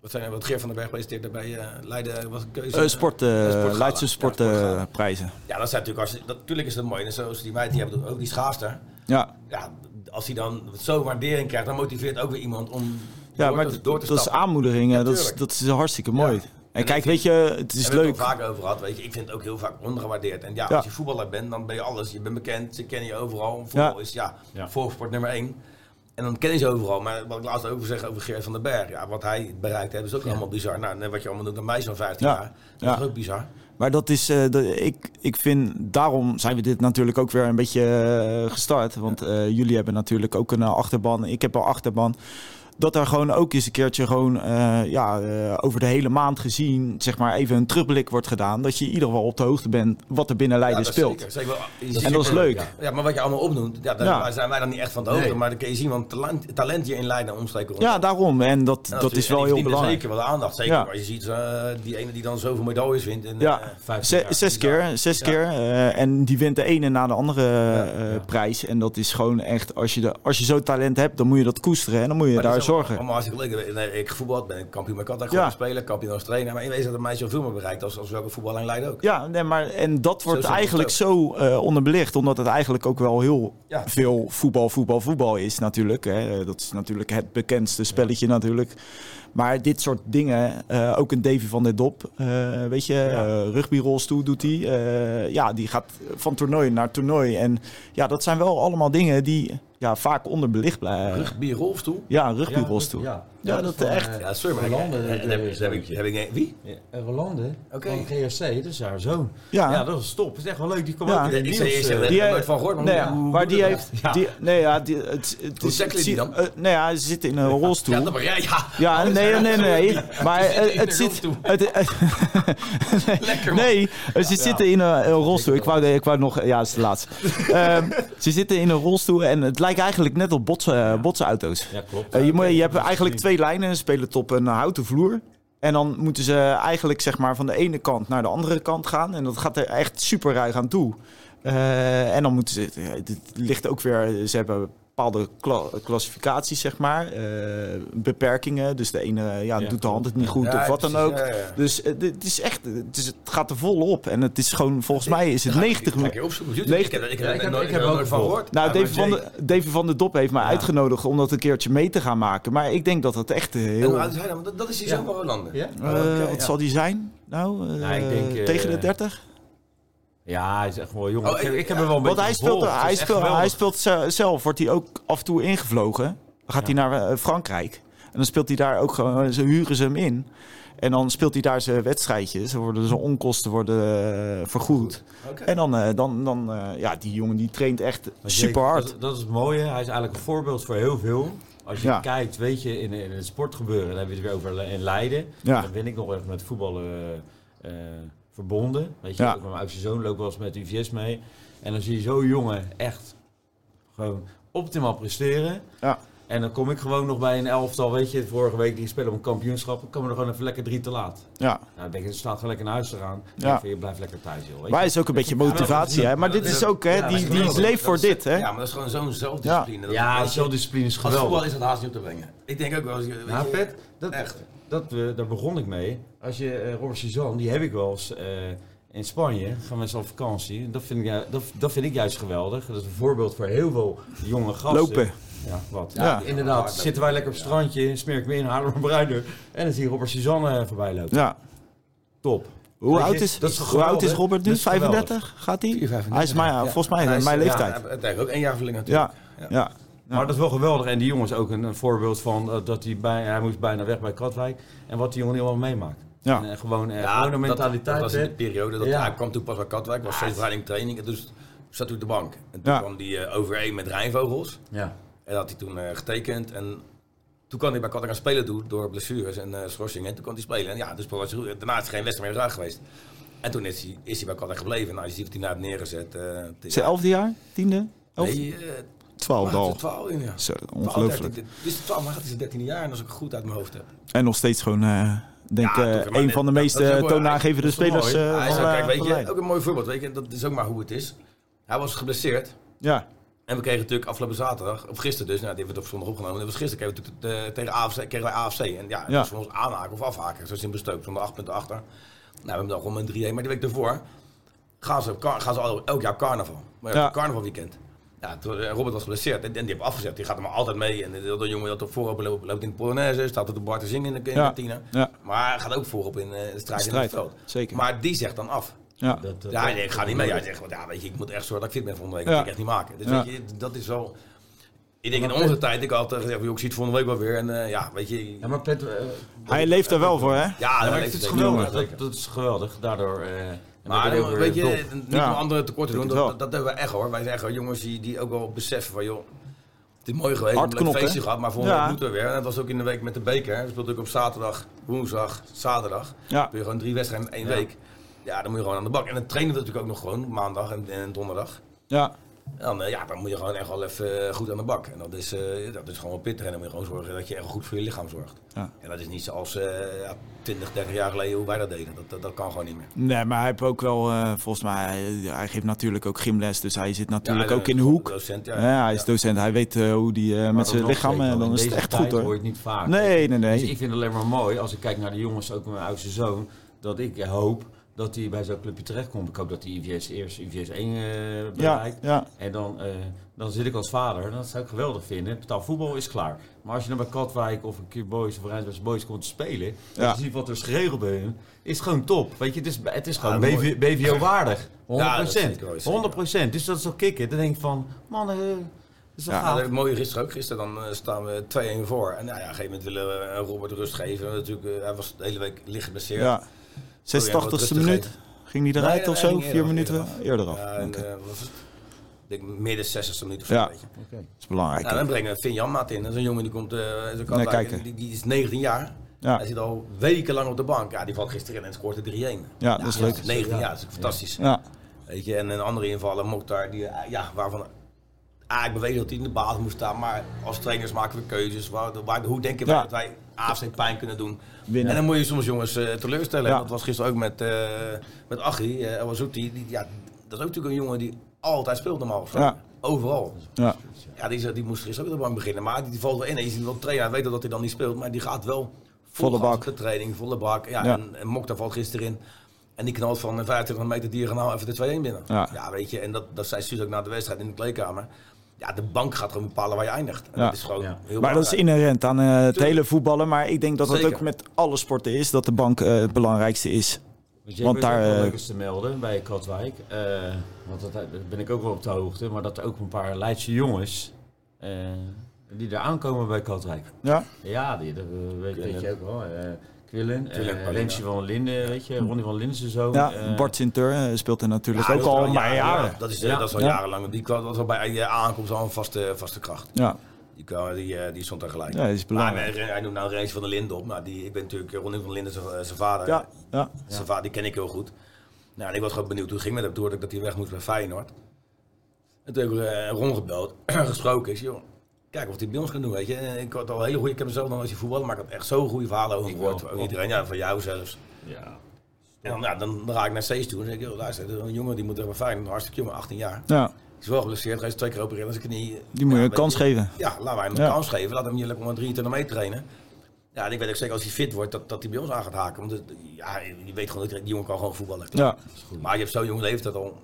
Speaker 3: wat, zijn, wat Geert van den Berg presenteert bij eh Leiden, was een keuze.
Speaker 1: Eh sport, eh. Leidse sportprijzen.
Speaker 3: Ja, dat zijn natuurlijk, als, je- dat, natuurlijk is dat mooi. En zoals die meid die hebben, ook die schaafster.
Speaker 1: Ja,
Speaker 3: Ja, als hij dan zo waardering krijgt, dan motiveert ook weer iemand om
Speaker 1: ja
Speaker 3: door,
Speaker 1: maar
Speaker 3: te, door te
Speaker 1: dat is.
Speaker 3: Ja,
Speaker 1: eh, dat, is, dat is hartstikke mooi.
Speaker 3: Ja.
Speaker 1: En
Speaker 3: En
Speaker 1: kijk,
Speaker 3: ik-
Speaker 1: weet je, het is
Speaker 3: en we hebben
Speaker 1: leuk.
Speaker 3: het er vaak over gehad, weet je. Ik vind het ook heel vaak ondergewaardeerd. En ja,
Speaker 1: Ja.
Speaker 3: als je voetballer bent, dan ben je alles. Je bent bekend, ze kennen je overal. Voetbal
Speaker 1: Ja.
Speaker 3: is ja,
Speaker 2: Ja.
Speaker 3: volkssport nummer één. En dan kennen ze overal. Maar wat ik laatst ook zeg over Geert van den Berg. Ja, wat hij bereikt heeft, is ook allemaal bizar. Nou, wat je allemaal doet aan mij zo'n 15
Speaker 1: Ja.
Speaker 3: jaar, dat
Speaker 1: Ja.
Speaker 3: is ook bizar.
Speaker 1: Maar dat is, eh, dat- ik, ik vind, daarom zijn we dit natuurlijk ook weer een beetje eh, gestart. Want eh, jullie hebben natuurlijk ook een achterban. Ik heb een achterban. Dat er gewoon ook eens een keertje gewoon, eh, ja, eh, over de hele maand gezien, zeg maar even een terugblik wordt gedaan. Dat je in ieder geval op de hoogte bent wat er binnen Leiden
Speaker 3: ja,
Speaker 1: speelt.
Speaker 3: Zeker, zeker
Speaker 1: En dat is leuk.
Speaker 2: Ja.
Speaker 3: Ja, maar wat je allemaal opnoemt, ja, daar
Speaker 1: Ja.
Speaker 3: zijn wij dan niet echt van de hoogte.
Speaker 2: Nee.
Speaker 3: Maar dan kun je zien, want talent, talent hier in Leiden en omstreken rond.
Speaker 1: Ja, daarom. En dat,
Speaker 3: En
Speaker 1: dat is wel heel belangrijk.
Speaker 3: Zeker wel de aandacht. Zeker als je ziet eh, die ene die dan zoveel medailles wint. En,
Speaker 1: Ja.
Speaker 2: 15
Speaker 1: Ze-
Speaker 2: jaar.
Speaker 1: zes keer, zes keer. en die wint de ene na de andere prijs. En dat is gewoon echt, als je, de, als je zo talent hebt, dan moet je dat koesteren. En dan moet je
Speaker 3: maar
Speaker 1: daar zorgen.
Speaker 3: Allemaal hartstikke leuk. Nee, ik gevoetbald ben, ik kampioen met Katwijk
Speaker 1: Ja.
Speaker 3: spelen, kampioen als trainer. Maar in wezen dat mij zoveel meer bereikt als, als welke voetbal in Leiden ook.
Speaker 1: Ja, nee, maar en dat wordt eigenlijk zo eh, onderbelicht, omdat het eigenlijk ook wel heel
Speaker 3: Ja.
Speaker 1: veel voetbal, voetbal, voetbal is natuurlijk. Hè. Dat is natuurlijk het bekendste spelletje natuurlijk. Maar dit soort dingen, eh, ook een Davy van der Dop, eh, weet je,
Speaker 2: Ja.
Speaker 1: eh, rugbyrolstoel doet hij. Eh, ja, die gaat van toernooi naar toernooi. En ja, dat zijn wel allemaal dingen die ja, vaak onderbelicht blijven.
Speaker 3: Rugby, rolstoel.
Speaker 1: Ja, een rugbyrolstoel.
Speaker 2: Ja,
Speaker 1: Ja, dat echt.
Speaker 3: Ja, sorry, maar
Speaker 2: Rolande,
Speaker 3: ik,
Speaker 2: dat
Speaker 3: heb,
Speaker 2: is
Speaker 3: heb, ik, Wie?
Speaker 2: Ja, Rolande
Speaker 3: Oké.
Speaker 2: van GRC, dat is haar zoon.
Speaker 1: Ja.
Speaker 2: Ja, dat is top. Dat is echt wel leuk. Die kwam
Speaker 1: Ja.
Speaker 2: ook in
Speaker 3: zei
Speaker 2: nieuws. eh,
Speaker 1: die,
Speaker 3: heb
Speaker 1: eh,
Speaker 3: nooit van gehoord. Maar
Speaker 1: Nee,
Speaker 3: hoe-
Speaker 1: ja,
Speaker 3: hoe
Speaker 1: maar
Speaker 3: doe
Speaker 1: die heeft.
Speaker 2: Ja.
Speaker 1: Die, nee, ja, die, het, het
Speaker 3: Hoe
Speaker 1: is-
Speaker 3: tackelen die dan?
Speaker 1: eh, nee, ja, ze zit in een rolstoel.
Speaker 3: Ja, dat maar, ja, ja.
Speaker 1: Ja, nee, nee, nee. Maar eh, het
Speaker 3: de
Speaker 1: zit.
Speaker 3: Lekker, man.
Speaker 1: nee, ze zitten in een, rolstoel. Ik wou, ik wou nog. Ja, dat is de laatste. Ehm, ze zitten in een rolstoel en het lijkt eigenlijk net op botsen, botsauto's.
Speaker 2: Ja, klopt.
Speaker 1: Eh, je, moet, je hebt
Speaker 2: is
Speaker 1: eigenlijk
Speaker 2: niet-
Speaker 1: lijnen. Spelen het op een houten vloer. En dan moeten ze eigenlijk zeg maar, van de ene kant naar de andere kant gaan. En dat gaat er echt super ruig aan toe. Eh, en dan moeten ze... Het ligt ook weer... Ze hebben bepaalde kla- klassificaties, zeg maar. eh, beperkingen. Dus de ene ja,
Speaker 2: Ja,
Speaker 1: doet de hand het niet goed
Speaker 3: Ja,
Speaker 1: of wat dan ook.
Speaker 3: ja, ja.
Speaker 1: Dus eh, het is echt... Het, is, het gaat er vol op. En het is gewoon... Volgens mij is het 90
Speaker 3: Ga ik
Speaker 1: minuten...
Speaker 3: Ik heb, ik heb,
Speaker 2: ik heb-
Speaker 3: nooit,
Speaker 2: ik
Speaker 3: ik
Speaker 2: heb
Speaker 3: er
Speaker 2: ook
Speaker 3: van gehoord.
Speaker 1: Nou,
Speaker 2: maar
Speaker 1: van, de, Davy van de Dop heeft mij
Speaker 2: Ja.
Speaker 1: uitgenodigd om dat een keertje mee te gaan maken. Maar ik denk dat het echt
Speaker 3: En
Speaker 1: heel...
Speaker 3: oud is hij Dat, dat is die
Speaker 2: Ja.
Speaker 1: Eh,
Speaker 3: Oké,
Speaker 1: wat zal die zijn? Nou,
Speaker 2: Nou, ik denk, eh,
Speaker 1: tegen de 30?
Speaker 2: Ja, hij is echt wel jong.
Speaker 3: Oh,
Speaker 2: ik, heb- ik heb
Speaker 3: ja.
Speaker 2: er wel een
Speaker 1: Want
Speaker 2: beetje
Speaker 1: hij speelt,
Speaker 2: gevolgd.
Speaker 1: Hij, speelt, hij speelt ze- zelf, wordt hij ook af en toe ingevlogen. Dan gaat hij naar eh, Frankrijk. En dan speelt hij daar ook gewoon, ze huren ze hem in. En dan speelt hij daar zijn wedstrijdjes. Dan worden zijn onkosten worden eh, vergoed.
Speaker 3: Oké.
Speaker 1: En dan, eh, dan, dan eh, ja, die jongen die traint echt
Speaker 2: Maar
Speaker 1: super hard.
Speaker 2: Dat, dat is het mooie. Hij is eigenlijk een voorbeeld voor heel veel. Als je
Speaker 1: Ja.
Speaker 2: kijkt, weet je, in, in het sportgebeuren, dan heb je het weer over in Leiden.
Speaker 1: Ja.
Speaker 2: Dan ben ik nog echt met voetballen verbonden. Weet je,
Speaker 1: Ja.
Speaker 2: ook met mijn oudste zoon loop wel eens met UVS mee. En dan zie je zo'n jongen echt gewoon optimaal presteren.
Speaker 1: Ja.
Speaker 2: En dan kom ik gewoon nog bij een elftal, weet je, vorige week die spelen op een kampioenschap. Dan komen er gewoon even lekker drie te laat.
Speaker 1: Ja.
Speaker 2: Nou, dan denk ik, ze staan gewoon lekker naar huis te gaan.
Speaker 1: Ja.
Speaker 2: Ja. Je blijft lekker thuis, joh. Weet
Speaker 1: Maar
Speaker 2: je.
Speaker 1: is ook een beetje motivatie, hè? Maar dit is ook, hè?
Speaker 2: Ja,
Speaker 1: Die,
Speaker 2: dat is
Speaker 1: die
Speaker 2: geweldig.
Speaker 1: leeft voor
Speaker 3: Dat is-
Speaker 1: dit, hè?
Speaker 3: Ja, maar dat is gewoon zo'n zelfdiscipline. Dat-
Speaker 2: Ja,
Speaker 3: je,
Speaker 2: zelfdiscipline is
Speaker 3: Als voetbal
Speaker 2: geweldig.
Speaker 3: is dat haast niet op te brengen. Ik denk ook wel eens... weet
Speaker 2: Nou,
Speaker 3: je,
Speaker 2: Pet, dat,
Speaker 3: Echt.
Speaker 2: Dat, eh, daar begon ik mee. Als je eh Robert Suzanne, die heb ik wel eens eh, in Spanje, gaan we eens op vakantie. Dat vind, ik, dat, dat vind ik juist geweldig. Dat is een voorbeeld voor heel veel jonge gasten.
Speaker 1: Lopen.
Speaker 2: Ja, wat?
Speaker 1: Ja.
Speaker 2: Inderdaad, zitten wij lekker op het strandje, smeer ik me in, halen we bruiner. En dan zie je Robert Suzanne eh, voorbij lopen.
Speaker 1: Ja.
Speaker 2: Top.
Speaker 1: Hoe oud is,
Speaker 2: dat is
Speaker 1: hoe oud is? Robert nu?
Speaker 2: Dat is geweldig.
Speaker 1: 35? Gaat hij?
Speaker 3: 34,
Speaker 1: Hij is mijn,
Speaker 3: ja.
Speaker 1: volgens mij
Speaker 3: Hij is-
Speaker 1: mijn
Speaker 3: ja,
Speaker 1: leeftijd.
Speaker 3: hij eigenlijk ook één jaar verlengd
Speaker 1: Ja,
Speaker 3: natuurlijk.
Speaker 1: ja.
Speaker 2: Maar dat is wel geweldig. En die jongen is ook een, een voorbeeld van eh, dat hij, bij, hij moest bijna weg bij Katwijk. En wat die jongen nu allemaal meemaakt.
Speaker 1: Ja.
Speaker 2: En, eh, gewoon, eh,
Speaker 3: Ja, dat-
Speaker 2: mentaliteit.
Speaker 3: Dat was in de periode dat
Speaker 2: Ja.
Speaker 3: hij kwam toen pas bij Katwijk, was steeds training training. En dus zat hij op de bank. En toen
Speaker 1: Ja.
Speaker 3: kwam die eh, overeen met Rijnvogels.
Speaker 2: Ja.
Speaker 3: En dat had hij toen eh, getekend. En toen kon hij bij Katwijk gaan spelen doen door blessures en eh schorsingen. En toen kon hij spelen. En ja, dus hij daarna is geen wedstrijd meer raar geweest. En toen is hij, is hij bij Katwijk gebleven. Nou, je ziet wat hij daar heeft neergezet. eh, het is-
Speaker 1: Is het elfde jaar? Tiende? Elfde?
Speaker 3: Nee,
Speaker 1: Twaalfde al.
Speaker 3: 12, ja.
Speaker 1: Zo,
Speaker 3: 12,
Speaker 1: ongelooflijk.
Speaker 3: 13. Dit is 12, maar het is het 13e jaar. En als ik het goed uit mijn hoofd heb.
Speaker 1: En nog steeds gewoon, eh denk
Speaker 3: Ja,
Speaker 1: eh, een van de
Speaker 3: dat-
Speaker 1: meest
Speaker 3: dat
Speaker 1: eh, toonaangevende
Speaker 2: dat
Speaker 1: spelers eh,
Speaker 3: Hij is
Speaker 1: van,
Speaker 3: ook, kijk, weet je, ook een mooi voorbeeld. Weet je, dat is ook maar hoe het is. Hij was geblesseerd.
Speaker 1: Ja,
Speaker 3: En we kregen natuurlijk afgelopen zaterdag, of gisteren dus, nou, die hebben we op zondag opgenomen. Dat was gisteren kregen we natuurlijk tegen AFC, kregen wij AFC. En ja, was voor ons aanhaken of afhaken. Zo simpel bestookt, zonder 8 punten achter. Nou, we hebben dan gewoon een 3-1. Maar die week daarvoor gaan ze, gaan ze elk jaar carnaval. Maar ja,
Speaker 1: Ja.
Speaker 3: carnavalweekend. Ja, toen, eh, Robert was geblesseerd en, die heeft afgezet. Die gaat er maar altijd mee. En de, de jongen dat op voorop loopt, loopt in de Polonaise, staat op de bar te zingen in de, in
Speaker 1: Ja.
Speaker 3: de kantine.
Speaker 1: ja,
Speaker 3: Maar hij gaat ook voorop in eh, de strijd, in
Speaker 1: strijd.
Speaker 3: het veld.
Speaker 1: Zeker.
Speaker 3: Maar die zegt dan af.
Speaker 1: ja.
Speaker 2: Dat, dat-
Speaker 3: Ja,
Speaker 2: dat-
Speaker 3: nee, ik ga niet mee. Hij zegt, want ja, weet je, ik moet echt zorgen dat ik fit ben volgende week.
Speaker 1: Ja.
Speaker 3: Dat kan ik echt niet maken. Dus
Speaker 1: Ja.
Speaker 3: weet je, dat is wel... Ik denk in onze tijd, ik had altijd gezegd, ik zie het volgende week wel weer. En eh, ja, weet je...
Speaker 2: Ja, maar Pet, eh,
Speaker 1: Hij leeft er wel voor, hè?
Speaker 3: Ja,
Speaker 2: ja,
Speaker 3: dat
Speaker 2: maar
Speaker 3: heeft
Speaker 2: het is geweldig. Dat, dat is geweldig. Daardoor. eh, dan
Speaker 3: Maar weet je, niet
Speaker 1: Ja.
Speaker 3: om anderen tekort te doen, dat, dat, hebben we echt hoor. Wij zijn gewoon jongens die, die ook wel beseffen van joh, het is mooi geweest,
Speaker 1: Hard
Speaker 3: een feestje gehad, maar volgende
Speaker 1: Ja.
Speaker 3: week moeten we weer. En dat was ook in de week met de beker. We speelden ook op zaterdag, woensdag, zaterdag.
Speaker 1: Ja.
Speaker 3: Dan je gewoon drie wedstrijden in één
Speaker 2: Ja.
Speaker 3: week. Ja, dan moet je gewoon aan de bak. En dan trainen we natuurlijk ook nog gewoon, maandag en, en donderdag.
Speaker 1: Ja,
Speaker 3: dan, ja, dan moet je gewoon echt wel even eh, goed aan de bak. En dat is, eh, dat is gewoon pittig. En dan moet je gewoon zorgen dat je echt goed voor je lichaam zorgt.
Speaker 1: Ja.
Speaker 3: En dat is niet zoals eh ja, 20, 30 jaar geleden hoe wij dat deden. Dat, dat, dat kan gewoon niet meer.
Speaker 1: nee, maar hij heeft ook wel, eh, volgens mij, hij, hij geeft natuurlijk ook gymles, dus hij zit natuurlijk
Speaker 3: Ja,
Speaker 1: ook in de hoek.
Speaker 3: Docent,
Speaker 1: Ja,
Speaker 3: ja.
Speaker 1: hij is docent, hij weet eh, hoe die
Speaker 2: Maar
Speaker 1: met zijn lichaam,
Speaker 2: zeker
Speaker 1: en dan
Speaker 2: In
Speaker 1: is het
Speaker 2: deze
Speaker 1: echt
Speaker 2: tijd
Speaker 1: goed
Speaker 2: hoor je
Speaker 1: hoor.
Speaker 2: het niet vaak.
Speaker 1: Nee, nee,
Speaker 2: Dus
Speaker 1: nee.
Speaker 2: ik vind het alleen maar mooi als ik kijk naar de jongens, ook mijn oudste zoon, dat ik hoop dat hij bij zo'n clubje terechtkomt. Ik hoop dat hij IVS eerst IVS 1 eh
Speaker 1: Ja,
Speaker 2: bereikt.
Speaker 1: ja,
Speaker 2: En dan, eh, dan zit ik als vader, dat zou ik geweldig vinden. Betaal voetbal is klaar. Maar als je dan bij Katwijk of een keer Boys of Rijnsburgse Boys komt te spelen, en
Speaker 1: Ja.
Speaker 2: je ziet wat er is geregeld bij hun, is het gewoon top. Weet je, het is, het is gewoon
Speaker 3: Ja.
Speaker 2: BV BVO waardig. 100
Speaker 3: Ja, dat is zeker wel, zeker.
Speaker 2: 100 Dus dat is wel kicken. Dan denk ik van, man, dat is wel
Speaker 1: Ja.
Speaker 3: Ja, het mooie gisteren ook. Gisteren dan staan we 2-1 voor. En nou ja, op een gegeven moment willen we Robert rust geven. Natuurlijk, hij was de hele week licht geblesseerd.
Speaker 1: ja. 86e minuut. Ging hij eruit
Speaker 3: Nee,
Speaker 1: of zo? Vier minuten?
Speaker 3: eerder af.
Speaker 1: Eerder af.
Speaker 3: Ja, en, eh, wat was het? Ik denk midden 60 minuten of zo.
Speaker 1: Ja.
Speaker 2: Oké.
Speaker 1: Dat is belangrijk.
Speaker 3: Nou, dan brengen we Finn Janmaat in. Dat is een jongen die komt
Speaker 1: Nee,
Speaker 3: Katwijk.
Speaker 1: kijken.
Speaker 3: die, die is 19 jaar.
Speaker 1: Ja.
Speaker 3: Hij zit al wekenlang op de bank. Ja, die valt gisteren in en scoort er 3-1.
Speaker 1: Ja, dat is leuk.
Speaker 3: 19 jaar, dat is fantastisch.
Speaker 1: Ja,
Speaker 3: Weet je, en een andere invaller, Mokhtar, die, eh, ja, waarvan eigenlijk bewezen dat hij in de basis moest staan. Maar als trainers maken we keuzes. Waar, waar, hoe denken wij dat wij AFC pijn kunnen doen?
Speaker 1: Winnen.
Speaker 3: En dan moet je soms jongens eh, teleurstellen.
Speaker 1: Ja.
Speaker 3: Dat was gisteren ook met, eh met Achie, eh El Azouti. Die, ja, dat is ook natuurlijk een jongen die altijd speelt normaal gesproken.
Speaker 1: Ja.
Speaker 3: Overal.
Speaker 1: ja.
Speaker 3: Ja, die, die moest gisteren ook op de bank beginnen. Maar die, die valt wel in. En je ziet wel trainer, weet dat hij dan niet speelt. Maar die gaat wel vol
Speaker 1: Volle bak.
Speaker 3: de training, volle bak. Ja,
Speaker 1: Ja.
Speaker 3: En, en Mokhtar valt gisteren in. En die knalt van eh, 25 meter diagonaal even de 2-1 binnen.
Speaker 1: Ja.
Speaker 3: weet je. En dat, dat zei Suus ook na de wedstrijd in de kleedkamer. Ja, de bank gaat gewoon bepalen waar je eindigt. En
Speaker 1: Ja.
Speaker 3: dat is gewoon
Speaker 2: Ja.
Speaker 3: heel
Speaker 1: Maar dat is inherent aan eh, het hele voetballen. Maar ik denk dat dat ook met alle sporten is. Dat de bank eh, het belangrijkste is.
Speaker 2: Want,
Speaker 1: Want
Speaker 2: ook
Speaker 1: daar,
Speaker 2: wel
Speaker 1: eh,
Speaker 2: leuk is te melden bij Katwijk. eh, want dat, daar ben ik ook wel op de hoogte. Maar dat er ook een paar Leidse jongens eh, die daar aankomen bij Katwijk.
Speaker 1: Ja,
Speaker 2: Ja, die, dat weet, weet je ook wel. Quillen,
Speaker 3: Quillen,
Speaker 2: eh. Rensje van Linden, weet je. Ronnie van Linden zoon.
Speaker 1: ja
Speaker 2: eh,
Speaker 1: Bart Sinter eh, speelt er natuurlijk
Speaker 3: Ja,
Speaker 1: ook
Speaker 3: dat is
Speaker 1: al maar
Speaker 3: jaren,
Speaker 1: jaren.
Speaker 3: Dat is,
Speaker 2: Ja.
Speaker 3: dat is al
Speaker 1: Ja.
Speaker 3: jarenlang. Die kwam, dat was al bij je aankomst al een vaste, vaste kracht.
Speaker 1: Ja,
Speaker 3: Die, kwam, die, die stond daar gelijk.
Speaker 1: ja is
Speaker 3: Maar
Speaker 1: belangrijk.
Speaker 3: hij, hij noemt nou Reis van der Linden op. Nou, die, ik ben natuurlijk Ronnie van Linden zijn- vader.
Speaker 1: Ja, ja.
Speaker 3: Zijn vader, die ken ik heel goed. Nou, en ik was gewoon benieuwd hoe het ging met hem. Toen hoorde ik dat hij weg moest bij Feyenoord. En toen heb ik eh, Ron gebeld, gesproken. Zei, joh, kijk of hij bij ons kan doen, weet je. En ik had al hele goede, ik heb hem zelf nog als je voetballen, maar ik had echt zo'n goede verhalen over
Speaker 2: Ik
Speaker 3: gehoord. Ook iedereen, ja, van jou zelfs.
Speaker 2: ja.
Speaker 3: En dan, ja, dan, dan ga ik naar Cees toe en dan zeg ik, joh, luister, een jongen die moet er bij Feyenoord, hartstikke jong, 18 jaar.
Speaker 1: ja,
Speaker 3: Is wel geblesseerd, hij is twee keer geopereerd aan zijn knie.
Speaker 1: die moet je
Speaker 3: Ja,
Speaker 1: een kans geven.
Speaker 3: Ja, laten wij hem
Speaker 1: Ja.
Speaker 3: een kans geven. Laat hem hier lekker om 23 mee trainen. Ja, en ik weet ook zeker als hij fit wordt, dat, dat hij bij ons aan gaat haken. Want het- ja, je weet gewoon dat die jongen kan gewoon voetballen.
Speaker 1: Ja,
Speaker 3: Maar je hebt zo'n jonge leeftijd al.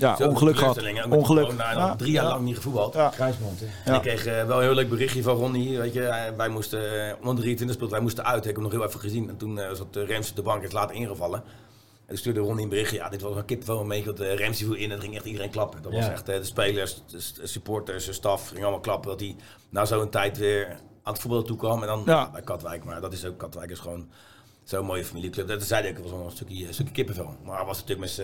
Speaker 1: Ja
Speaker 3: zoveel
Speaker 1: ongeluk gehad. Ongeluk.
Speaker 3: corona,
Speaker 1: Ja,
Speaker 3: al drie jaar
Speaker 1: ja.
Speaker 3: lang niet gevoetbald.
Speaker 1: Ja.
Speaker 2: Kruisband.
Speaker 3: En ik kreeg eh, wel een heel leuk berichtje van Ronnie. Weet je, Eh, wij moesten, eh, onder 23 speelden, wij moesten uit. Ik heb hem nog heel even gezien. En toen eh, zat uh, Rems op de bank, is later ingevallen. En toen stuurde Ronnie een berichtje. Ja, dit was een kippenvel mee. Dat uh, Rems viel in en ging echt iedereen klappen. Dat was echt eh, de spelers, de supporters, de staf, gingen allemaal klappen. Dat hij na zo'n tijd weer aan het voetballen toe kwam. En dan bij Katwijk. Maar dat is ook, Katwijk is gewoon Zo'n mooie familieclub. Dat zei ik, het was wel een stukje, een stukje kippenvel. Maar hij was natuurlijk met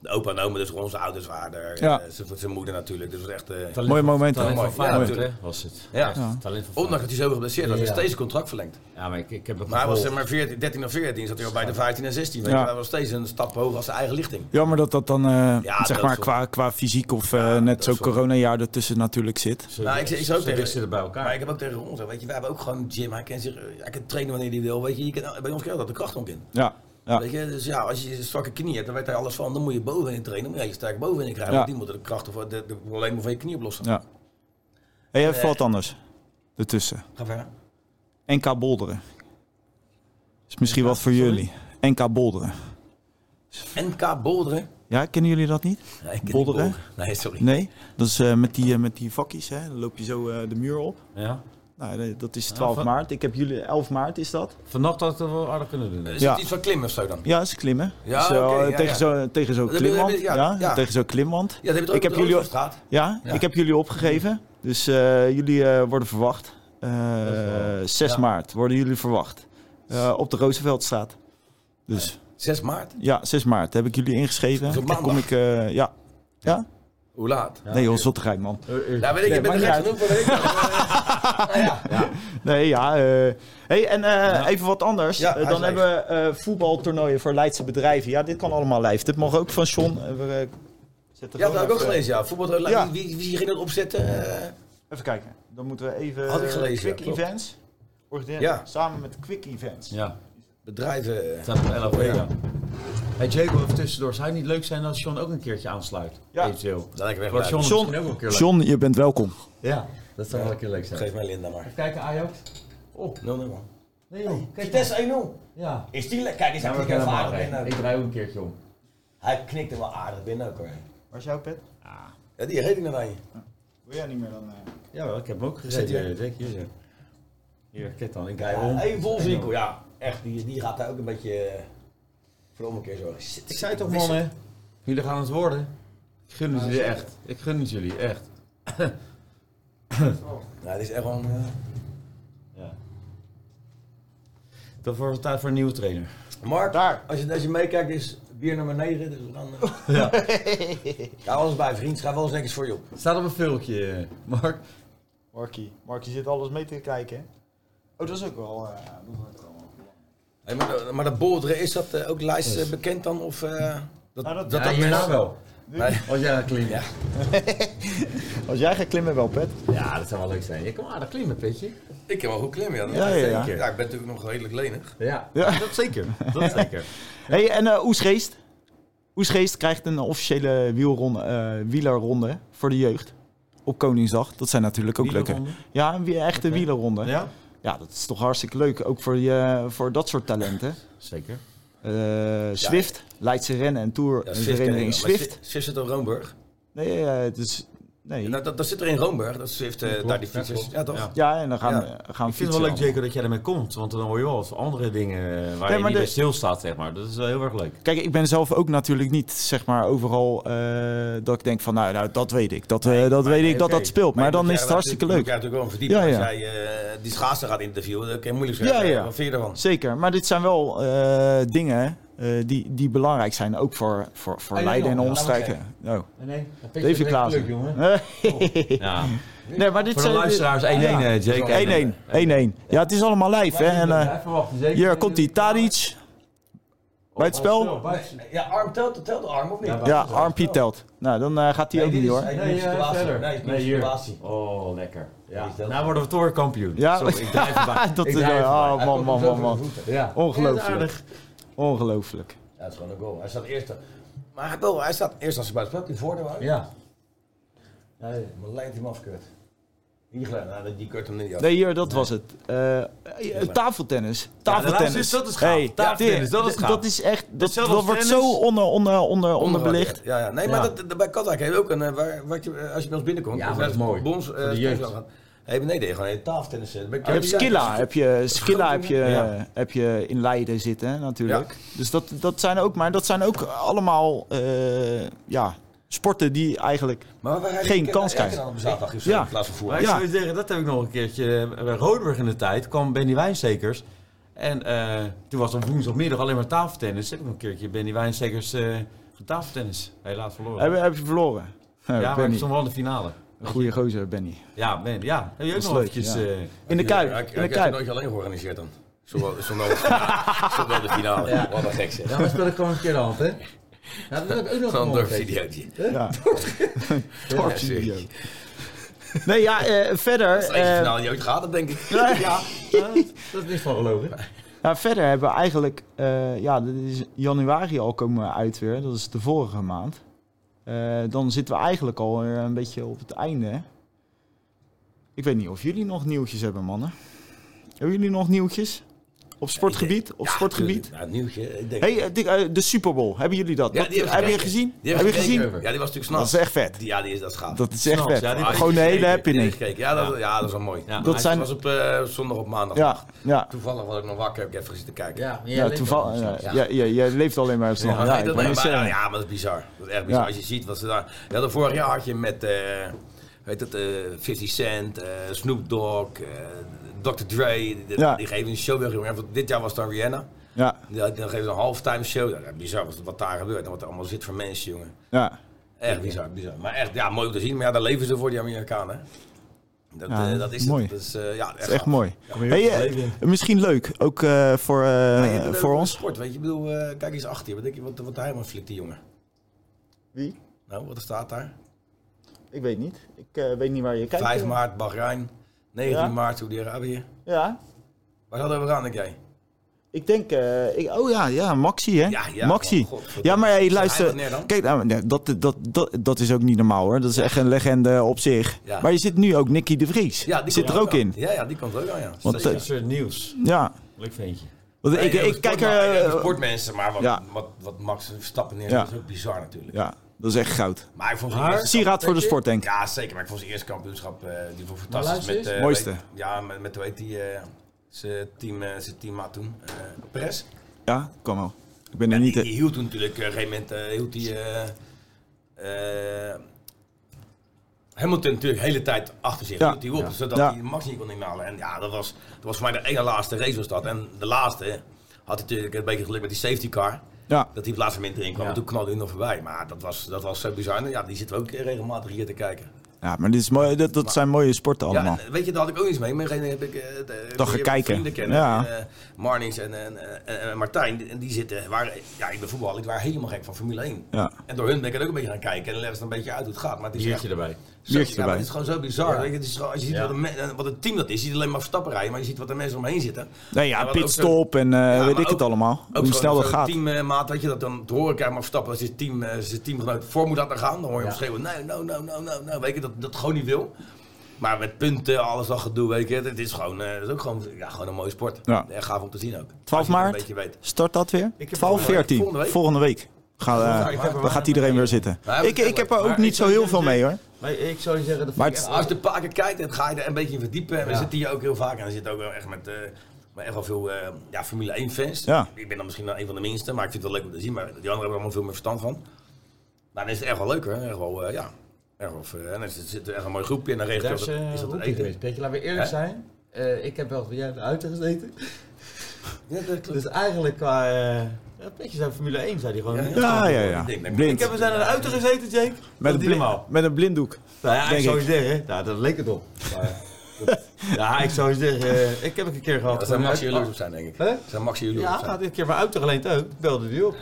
Speaker 3: de opa en oma, dus zijn ouders waren er.
Speaker 1: Ja.
Speaker 3: eh, zijn- zijn moeder natuurlijk. Dus het was echt... eh,
Speaker 2: Talent
Speaker 1: Mooi
Speaker 2: van-
Speaker 1: moment,
Speaker 2: Talent van
Speaker 3: Mooi.
Speaker 2: Feyenoord,
Speaker 3: Ja,
Speaker 2: hè, was het.
Speaker 3: Ja.
Speaker 2: Talent van
Speaker 3: Ondanks dat hij zo geblesseerd was,
Speaker 2: Ja.
Speaker 3: is steeds contract verlengd.
Speaker 2: Ja, maar ik, ik heb hem
Speaker 3: Maar hij was zeg maar 14, 13 of 14, zat hij al bij de 15 en 16. Weet
Speaker 1: Ja.
Speaker 3: je, hij was steeds een stap hoger als zijn eigen lichting.
Speaker 1: Jammer dat dat dan, eh,
Speaker 3: Ja,
Speaker 1: zeg
Speaker 3: dat
Speaker 1: maar, qua, qua fysiek of eh,
Speaker 3: Ja,
Speaker 1: net
Speaker 3: dat
Speaker 1: zo
Speaker 3: is wel-
Speaker 1: coronajaar ertussen natuurlijk zit.
Speaker 2: Zo,
Speaker 3: Nou, ik ik zou ook tegen-
Speaker 2: zitten bij elkaar.
Speaker 3: Maar ik heb ook tegen Ron gezegd, weet je, wij hebben ook gewoon een gym. Hij kan, zich, hij kan trainen wanneer hij wil. Weet je, je kan, bij ons kan dat de kracht ook in.
Speaker 1: Ja, ja.
Speaker 3: Weet je, dus ja, als je een zwakke knie hebt, dan weet hij alles van. Dan moet je bovenin trainen. Dan moet je sterk bovenin krijgen.
Speaker 1: Ja.
Speaker 3: Want die moeten de krachten voor de, de problemen van je knie oplossen.
Speaker 1: ja. Hey, even wat anders ertussen.
Speaker 3: Ga verder.
Speaker 1: NK Bolderen. Is misschien wat voor
Speaker 2: sorry?
Speaker 1: jullie. NK Bolderen.
Speaker 3: NK Bolderen.
Speaker 1: Ja, kennen jullie dat niet?
Speaker 3: Nee, ik
Speaker 1: Bolderen?
Speaker 3: niet Bolderen. Nee, sorry.
Speaker 1: Nee? Dat is eh, met, die, eh, met die vakjes, hè? Dan loop je zo eh, de muur op.
Speaker 2: Ja.
Speaker 1: Nou, dat is 12
Speaker 2: van-
Speaker 1: maart. Ik heb jullie 11 maart, is dat?
Speaker 2: Vannacht had ik het wel aardig kunnen doen.
Speaker 3: Is
Speaker 1: Ja.
Speaker 3: het iets van klimmen of zo dan?
Speaker 1: Ja, is klimmen.
Speaker 3: Ja, ja,
Speaker 1: tegen zo'n tegen
Speaker 3: je-
Speaker 1: klimwand.
Speaker 3: je- ja,
Speaker 1: tegen zo'n klimwand.
Speaker 3: Ja, dat heb je
Speaker 1: Ik heb jullie-
Speaker 3: op straat.
Speaker 1: Ja,
Speaker 3: Ja.
Speaker 1: ik heb jullie opgegeven. Dus jullie worden verwacht. Eh, 6
Speaker 3: Ja.
Speaker 1: maart worden jullie verwacht. Eh, op de Rooseveltstraat. Dus
Speaker 3: 6 maart.
Speaker 1: ja, 6 maart heb ik jullie ingeschreven. Dan kom ik, eh, ja. Ja?
Speaker 3: Hoe laat?
Speaker 2: Ja.
Speaker 1: Nee joh, zottigheid man.
Speaker 3: Ja, weet ik,
Speaker 1: Nee,
Speaker 3: ik ben er genoeg. Ja, ja.
Speaker 1: Nee, ja. eh hey, en eh, even wat anders.
Speaker 3: Ja,
Speaker 1: dan hebben we eh, voetbaltoernooien voor Leidse bedrijven. Ja, dit kan allemaal live. Dit mag ook van John. We, zetten
Speaker 3: Ja, dat heb ik ook gelezen, ja. Voetbal,
Speaker 1: Ja.
Speaker 3: Wie, wie ging dat opzetten? Eh,
Speaker 1: Even kijken. Dan moeten we even...
Speaker 3: Had ik gelezen,
Speaker 1: Quick
Speaker 3: ja.
Speaker 1: Events.
Speaker 3: Ja.
Speaker 1: Samen met Quick Events.
Speaker 2: Ja.
Speaker 3: bedrijven.
Speaker 2: Het staat op 11
Speaker 3: Ja.
Speaker 2: Hey Jacob, even tussendoor. Zou het niet leuk zijn als John ook een keertje aansluit?
Speaker 1: Ja.
Speaker 2: Eventueel.
Speaker 3: Dat
Speaker 2: John
Speaker 1: John-
Speaker 2: misschien ook wel een keer leuk.
Speaker 1: John, je bent welkom.
Speaker 2: Ja, dat zou wel een keer leuk zijn.
Speaker 3: Geef mij Linda maar.
Speaker 2: Even kijken, Ajax. Oh,
Speaker 3: 0 man.
Speaker 2: nee joh. Kijk
Speaker 3: Vitesse 1-0.
Speaker 2: Ja.
Speaker 3: Is die lekker? Kijk,
Speaker 2: Ja,
Speaker 3: ik
Speaker 2: ik
Speaker 3: even
Speaker 2: helemaal
Speaker 3: aardig binnen.
Speaker 2: Ik draai ook een keertje om.
Speaker 3: Hij knikte wel aardig binnen ook hoor.
Speaker 1: Waar is jouw pet?
Speaker 3: Ja, die reed ik naar je.
Speaker 1: Wil jij niet meer dan... eh,
Speaker 2: Jawel, ik heb hem ook gezeten. Zeker hier. zo. Hier, kijk dan. Ik draai
Speaker 3: Ja,
Speaker 2: om.
Speaker 3: Even vol winkel, ja. Echt, die, die gaat daar ook een beetje eh, voor de ommekeer zorgen. Shit,
Speaker 2: Ik zei toch mannen, jullie gaan het worden. Ik gun het jullie echt. Ik gun het jullie echt.
Speaker 3: Ja, dit is echt wel een... eh,
Speaker 2: Ja. Dat wordt tijd voor een nieuwe trainer.
Speaker 3: Mark,
Speaker 1: Daar.
Speaker 3: Als, je, als je meekijkt is bier nummer 9, dus we gaan... eh,
Speaker 2: Ja.
Speaker 3: ja, alles bij vriend, schrijf wel eens netjes voor je op.
Speaker 2: Staat op een filmpje, eh, Mark.
Speaker 1: Markie. Markie zit alles mee te kijken. hè? Oh, dat is ook wel... eh, dat wel-
Speaker 3: Hey, maar, de- maar dat bolderen, is dat ook lijst bekend dan? Of, eh, dat,
Speaker 1: Nou, dat-
Speaker 3: dat,
Speaker 2: ja, hierna wel.
Speaker 3: Nee.
Speaker 2: Als jij gaat klimmen.
Speaker 3: Ja.
Speaker 1: Als jij gaat klimmen wel, Pet.
Speaker 2: Ja, dat zou wel leuk zijn. Je kan aardig klimmen, Petje.
Speaker 3: Ik kan wel goed klimmen, ja.
Speaker 1: Ja, ja, ja.
Speaker 3: Zeker. ja, ik ben natuurlijk nog redelijk lenig.
Speaker 2: Ja,
Speaker 1: Ja.
Speaker 2: dat zeker. Dat zeker.
Speaker 1: Hey, en eh Oesgeest. Oesgeest krijgt een officiële wielronde, eh, wielerronde voor de jeugd. Op Koningsdag. Dat zijn natuurlijk ook leuke.
Speaker 2: Wielerronde?
Speaker 1: Ja, een echte wielerronde. Ja.
Speaker 2: Ja?
Speaker 1: dat is toch hartstikke leuk. Ook voor, je, voor dat soort talenten.
Speaker 2: Zeker.
Speaker 1: Eh, Swift, Leidse Rennen en Tour.
Speaker 3: Ja, wel, maar
Speaker 1: Swift.
Speaker 3: Swift zit in Roomburg.
Speaker 1: Nee, eh, het is... Nee.
Speaker 3: Nou, dat, dat zit er in Roomburg, dat eh,
Speaker 2: Klopt,
Speaker 3: daar die
Speaker 2: ja,
Speaker 3: fietsers. Ja, toch?
Speaker 2: Ja.
Speaker 1: Ja, en dan gaan,
Speaker 3: Ja.
Speaker 1: gaan
Speaker 2: Ik vind het wel leuk. Jacob, dat jij ermee komt. Want dan hoor je wel eens andere dingen eh, waar
Speaker 1: Ja,
Speaker 2: je niet
Speaker 1: de-
Speaker 2: bij stilstaat, zeg maar. Dat is wel heel erg leuk.
Speaker 1: Kijk, ik ben zelf ook natuurlijk niet, zeg maar, overal eh, dat ik denk van, nou, nou dat weet ik. Dat, eh, dat weet
Speaker 2: nee,
Speaker 1: ik dat dat speelt. Maar, dan is het hartstikke leuk.
Speaker 3: Moet je natuurlijk wel verdiepen.
Speaker 1: Ja, ja.
Speaker 3: Als jij eh, die schaatsen gaat interviewen, dan kan je moeilijk
Speaker 1: Ja,
Speaker 3: zeggen.
Speaker 1: ja.
Speaker 3: Wat vind je ervan?
Speaker 1: Zeker, maar dit zijn wel eh, dingen eh, die, die belangrijk zijn, ook voor, voor, voor
Speaker 2: Hey,
Speaker 1: Leiden en omstreken. Oh.
Speaker 2: Nee, nee.
Speaker 1: Davy Klaassen.
Speaker 2: jongen. Ja.
Speaker 1: nee, maar dit
Speaker 2: Voor de
Speaker 1: zijn...
Speaker 2: luisteraars 1-1,
Speaker 1: Ja.
Speaker 2: eh, Jake.
Speaker 1: 1-1, 1-1. Ja, het is allemaal live, hè. En, eh,
Speaker 2: Even wachten, zeker.
Speaker 1: hier komt die Tadic. Bij het spel.
Speaker 3: Ja, arm telt, telt de arm of niet?
Speaker 2: Ja,
Speaker 1: Ja, armpje telt. Nou, dan eh, gaat hij ook
Speaker 3: dit
Speaker 1: niet,
Speaker 3: is-
Speaker 1: hoor.
Speaker 3: Nee,
Speaker 2: Nee, eh,
Speaker 3: situatie.
Speaker 2: verder.
Speaker 3: Nee,
Speaker 2: Nee, hier. Oh, lekker. Ja.
Speaker 3: Is.
Speaker 2: Nou worden we toch weer kampioen.
Speaker 1: Ja.
Speaker 2: Sorry, ik drijf erbij.
Speaker 1: Dat
Speaker 2: ik
Speaker 1: is-
Speaker 2: drijf
Speaker 1: oh,
Speaker 2: erbij.
Speaker 1: man, man, man, man.
Speaker 2: Ja.
Speaker 1: Ongelooflijk.
Speaker 2: Ja.
Speaker 1: Ongelooflijk.
Speaker 3: Ja, het is gewoon een goal. Hij staat eerst. Maar hij, wel, hij staat eerst als hij bij het spel. Die voordeel was.
Speaker 2: Ja.
Speaker 3: Nee, maar lijnt hij hem. Hier gelijk. Nou, die keurt hem niet af.
Speaker 1: Nee, hier, dat was het. Eh, eh, tafeltennis. Tafeltennis.
Speaker 2: luister, dat is gaaf. Tafeltennis, dat is gaaf.
Speaker 1: Dat is echt... Dat, dat wordt
Speaker 2: tennis.
Speaker 1: zo onder, onder, onder, onderbelicht.
Speaker 3: Ja, ja. Nee, maar
Speaker 2: Ja.
Speaker 3: Dat, dat- bij Katwijk heb je ook een. eh, Waar, wat je, eh, als je bij ons binnenkomt.
Speaker 2: Ja, dat is mooi.
Speaker 3: Bons,
Speaker 2: Voor
Speaker 3: Hey, beneden gewoon een tafeltennis. eh, ik-
Speaker 1: Je hebt Skilla, heb je, Skilla heb je,
Speaker 2: Ja.
Speaker 1: heb je in Leiden zitten natuurlijk. Dus dat, dat zijn ook, maar dat zijn ook allemaal eh, ja, sporten die eigenlijk...
Speaker 3: Maar
Speaker 1: Geen kans krijgen. Ja.
Speaker 3: in plaats van
Speaker 2: Maar
Speaker 3: voetbal.
Speaker 2: ik
Speaker 1: Ja.
Speaker 2: zou je zeggen, dat heb ik nog een keertje. Bij Rodenburg in de tijd kwam Benny Wijnstekers. En eh, toen was op woensdagmiddag alleen maar tafeltennis. Heb ik nog een keertje Benny Wijnstekers eh tafeltennis. Helaas verloren.
Speaker 1: Heb, heb je verloren? Ja,
Speaker 2: ja, maar ik stond wel in de finale.
Speaker 1: Een goede gozer, Benny.
Speaker 2: Ja, Ben, ja. Heb je ook nog
Speaker 1: leuk,
Speaker 2: eventjes...
Speaker 1: ja.
Speaker 2: eh,
Speaker 1: In de
Speaker 3: Ja,
Speaker 1: Kuip.
Speaker 3: ik-
Speaker 1: In
Speaker 3: Ik
Speaker 1: de
Speaker 3: heb het
Speaker 1: Kuip.
Speaker 3: nooit alleen georganiseerd dan. Zonder zonder zonder de finale.
Speaker 2: Ja.
Speaker 3: Wat een gek zeg.
Speaker 2: Ja, maar speel ik gewoon een keer de hand, hè? Ja, dat heb ik ook nog
Speaker 3: Zo'n
Speaker 2: een
Speaker 3: dorpsvideootje.
Speaker 1: Ja. Nee, ja, eh, verder.
Speaker 3: Dat is de enige
Speaker 1: eh,
Speaker 3: finale die ooit gaat, dat denk ik.
Speaker 2: Ja, ja, dat is niet van gelogen.
Speaker 1: ja, verder hebben we eigenlijk. eh, ja, dit is januari al komen uit weer. Dat is de vorige maand. Eh, dan zitten we eigenlijk al weer een beetje op het einde. Ik weet niet of jullie nog nieuwtjes hebben, mannen. Hebben jullie nog nieuwtjes? Op sportgebied? Op
Speaker 3: Ja,
Speaker 1: sportgebied?
Speaker 3: Nou, het nieuwtje. Ik denk,
Speaker 1: Hey, eh, die, eh, de Super Bowl. Hebben jullie dat?
Speaker 3: Ja,
Speaker 1: Wat-
Speaker 3: die heb
Speaker 1: je gezien?
Speaker 3: die
Speaker 1: Heb je
Speaker 3: gekeken.
Speaker 1: gezien?
Speaker 3: Ja, die was natuurlijk
Speaker 1: Dat
Speaker 3: s'nachts.
Speaker 1: is echt vet.
Speaker 3: Die- Ja, die is, dat is gaaf.
Speaker 1: Dat is echt vet.
Speaker 2: ja, die
Speaker 1: Gewoon de hele happening.
Speaker 3: heb. Ja, dat, ja, dat is wel mooi.
Speaker 2: Ja,
Speaker 1: Dat zijn-
Speaker 3: Dat was op eh, zondag op maandag.
Speaker 1: Ja, ja.
Speaker 3: Toevallig was ik nog wakker, heb ik even zitten kijken.
Speaker 2: Ja,
Speaker 1: Ja, toevallig. Ja, ja, ja, jij leeft alleen maar snel.
Speaker 3: Ja,
Speaker 1: Ja,
Speaker 3: dat, maar, ja, ja, dat is bizar. Dat is echt bizar.
Speaker 1: Ja.
Speaker 3: Als je ziet wat ze daar... We hadden vorig jaar had je met, eh weet het, eh 50 Cent, eh, Snoop Dogg, eh, Dr. Dre. Die,
Speaker 1: Ja.
Speaker 3: die geven een show weer. jongen. En Dit jaar was het dan Rihanna.
Speaker 1: Ja,
Speaker 3: dan geven ze een halftime show. Ja, bizar wat, wat daar gebeurt en wat er allemaal zit voor mensen, jongen.
Speaker 1: ja.
Speaker 3: Echt bizar, bizar. Maar echt, ja, mooi om te zien. Maar ja, daar leven ze voor die Amerikanen. Dat,
Speaker 1: Ja,
Speaker 3: eh, dat is
Speaker 1: mooi.
Speaker 3: het. Dat is, eh, ja,
Speaker 1: Dat is echt
Speaker 3: gaaf.
Speaker 1: mooi. Hey, eh, misschien leuk, ook eh, voor, voor ons.
Speaker 3: Sport, weet je, ik bedoel, eh, kijk eens achter je. Wat denk je, wat, wat hij helemaal flikt, die jongen?
Speaker 1: Wie?
Speaker 3: Nou, wat er staat daar?
Speaker 1: Ik weet niet. Ik eh, weet niet waar je kijkt.
Speaker 3: 5 maart Bahrein, 19
Speaker 1: Ja.
Speaker 3: maart Saudi-Arabië.
Speaker 1: Ja,
Speaker 3: Waar hadden we aan, denk jij?
Speaker 1: ik denk... eh, ik, oh ja, ja, Maxi hè?
Speaker 3: Ja, ja,
Speaker 1: Maxi. Ja, maar hey, luister. Kijk, nou, dat, dat, dat, dat is ook niet normaal hoor. Dat is echt een legende op zich.
Speaker 3: Ja.
Speaker 1: Maar je zit nu ook Nicky de Vries.
Speaker 3: Ja, die
Speaker 1: zit er ook
Speaker 3: aan.
Speaker 1: in.
Speaker 3: Ja, ja, die komt er ook aan, ja.
Speaker 1: Want,
Speaker 3: Zeker.
Speaker 1: eh,
Speaker 2: Dat is soort nieuws.
Speaker 1: Ja.
Speaker 2: Leuk ventje.
Speaker 1: Want
Speaker 3: Nee,
Speaker 1: ik, ik kijk er... eh,
Speaker 3: sportmensen, maar wat,
Speaker 1: Ja.
Speaker 3: wat, wat Max Verstappen neer
Speaker 1: Ja.
Speaker 3: is ook bizar natuurlijk.
Speaker 1: ja, dat is echt goud.
Speaker 3: Maar ik vond
Speaker 1: Sieraad voor de
Speaker 2: Weet
Speaker 1: sport, denk ik.
Speaker 3: Ja, zeker. Maar ik vond zijn eerste kampioenschap eh, die vond fantastisch. Met, eh,
Speaker 1: Mooiste.
Speaker 3: weet- ja, met, met heet die, eh, zijn team, eh, zijn teammaat toen, Perez.
Speaker 1: Ja, kom wel. Ik ben er niet...
Speaker 3: die, die hield toen natuurlijk, eh, op een gegeven moment eh, hield die... eh, eh, Hamilton natuurlijk de hele tijd achter zich.
Speaker 1: Ja.
Speaker 3: Hield die op,
Speaker 1: Ja.
Speaker 3: zodat
Speaker 1: Ja.
Speaker 3: hij Max niet kon inhalen. En ja, dat was, dat was voor mij de ene laatste race was dat. En de laatste had hij natuurlijk een beetje geluk met die safety car.
Speaker 1: Ja,
Speaker 3: Dat hij op het laatste moment erin kwam.
Speaker 2: Ja.
Speaker 3: En toen knalde hij nog voorbij. Maar dat was, dat was zo bizar. En ja, die zitten we ook regelmatig hier te kijken.
Speaker 1: ja, maar dit is mooi, dat, dat zijn mooie sporten allemaal.
Speaker 3: Ja, weet je, daar had ik ook iets mee. Maar heb ik, eh,
Speaker 1: ga kijken.
Speaker 3: Vrienden kennen.
Speaker 1: Ja.
Speaker 3: En, eh, Marnix en, en, en, en Martijn, die- en die zitten, waren, ja, ik ben voetbal, ik waren helemaal gek van Formule 1.
Speaker 1: Ja.
Speaker 3: En door hun ben ik er ook een beetje gaan kijken en dan leggen ze een beetje uit hoe het gaat. Maar het is
Speaker 2: Biertje
Speaker 3: echt,
Speaker 2: erbij.
Speaker 3: Zo, ja, maar het is gewoon zo bizar.
Speaker 2: Ja.
Speaker 3: Weet je, het is gewoon, als je ziet
Speaker 2: Ja.
Speaker 3: wat, een, me- wat een team dat is, je ziet alleen maar Verstappen rijden, maar je ziet wat de mensen omheen zitten.
Speaker 1: Nee, ja, pitstop en eh,
Speaker 3: Ja,
Speaker 1: weet ik het allemaal.
Speaker 3: Ook
Speaker 1: Hoe snel dat gaat.
Speaker 3: teammaat, weet je, dat dan te horen krijgt maar Verstappen als je team, eh, zijn teamgenoot voor moet laten gaan. Dan hoor je hem schreeuwen, nee, no, no, no, no, no. Weet je, dat dat gewoon niet wil. Maar met punten, alles dat gedoe, weet je, het is gewoon, eh, het is ook gewoon, ja, gewoon een mooie sport.
Speaker 1: Ja.
Speaker 3: Gaaf om te zien ook.
Speaker 1: 12
Speaker 3: Als je het
Speaker 1: maart?
Speaker 3: Een beetje weet.
Speaker 1: Start dat weer?
Speaker 3: Ik heb
Speaker 1: 12,
Speaker 3: volgende week-
Speaker 1: 14.
Speaker 3: volgende week.
Speaker 1: Volgende week. Ga, eh,
Speaker 3: ik heb er
Speaker 1: dan gaat iedereen weer zitten. Ik, ik heb er ook niet zo heel veel mee hoor.
Speaker 2: Maar ik zou je zeggen, dat
Speaker 1: Maar
Speaker 2: echt-
Speaker 3: Als je een paar keer kijkt, dan ga je er een beetje in verdiepen. En we
Speaker 2: Ja.
Speaker 3: zitten hier ook heel vaak. En dan zitten ook wel echt met, eh, met echt wel veel eh, ja, Formule 1 fans.
Speaker 1: Ja.
Speaker 3: Ik ben dan misschien wel een van de minste, maar ik vind het wel leuk om te zien. Maar die anderen hebben er allemaal veel meer verstand van. Nou, dan is het echt wel leuk hoor. Echt wel, eh, ja. Echt wel, eh, en dan zit zit er echt een mooi groepje en dan regelt
Speaker 2: Daar
Speaker 3: je
Speaker 2: is,
Speaker 3: dat, is dat
Speaker 2: niet
Speaker 3: eten.
Speaker 2: Peetje, laten we eerlijk
Speaker 3: Hè?
Speaker 2: zijn. Eh, ik heb wel van jij buiten gezeten.
Speaker 3: Ja, dat klopt.
Speaker 2: Dus eigenlijk qua... ja, Peetje zijn Formule 1, zei hij gewoon.
Speaker 3: Ja,
Speaker 1: Ja, ja, ja.
Speaker 3: Ik denk,
Speaker 1: Blind.
Speaker 2: Ik heb we zijn er buiten gezeten, Jake.
Speaker 1: Met een, blind, met een blinddoek.
Speaker 2: Nou ja,
Speaker 1: Denk
Speaker 2: ik zou
Speaker 1: ik.
Speaker 2: je zeggen, nou, dat leek het op. Maar, dat- ja, ik zou je zeggen, eh, ik heb het een keer gehad.
Speaker 3: Dat Maxi
Speaker 2: uit-
Speaker 3: jaloers op zijn, denk ik.
Speaker 2: Hè?
Speaker 3: Dat zijn Maxi jaloers
Speaker 2: Ja,
Speaker 3: op zijn.
Speaker 2: gaat dit keer maar uit geleend ook. Ik belde die op.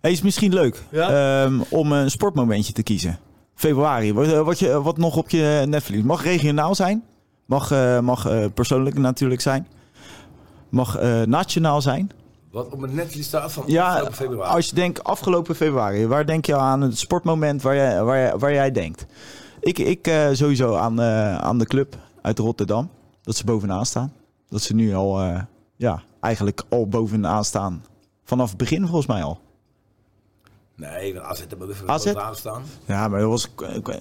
Speaker 1: Hey, is misschien leuk
Speaker 2: Ja?
Speaker 1: ehm, om een sportmomentje te kiezen. Februari, wat, eh, wat, je, wat nog op je netvlies. Mag regionaal zijn. Mag, eh, mag eh, persoonlijk natuurlijk zijn. Mag eh, nationaal zijn.
Speaker 3: Wat op mijn netvlies staat van
Speaker 1: Ja,
Speaker 3: afgelopen februari.
Speaker 1: als je denkt afgelopen februari, waar denk je aan het sportmoment waar jij, waar jij, waar jij denkt? Ik, ik eh, sowieso aan, eh, aan de club uit Rotterdam. Dat ze bovenaan staan. Dat ze nu al, eh, ja, eigenlijk al bovenaan staan. Vanaf het begin volgens mij al.
Speaker 3: Nee, AZ boven,
Speaker 1: AZ?
Speaker 3: bovenaan staan.
Speaker 1: Ja, maar dat was...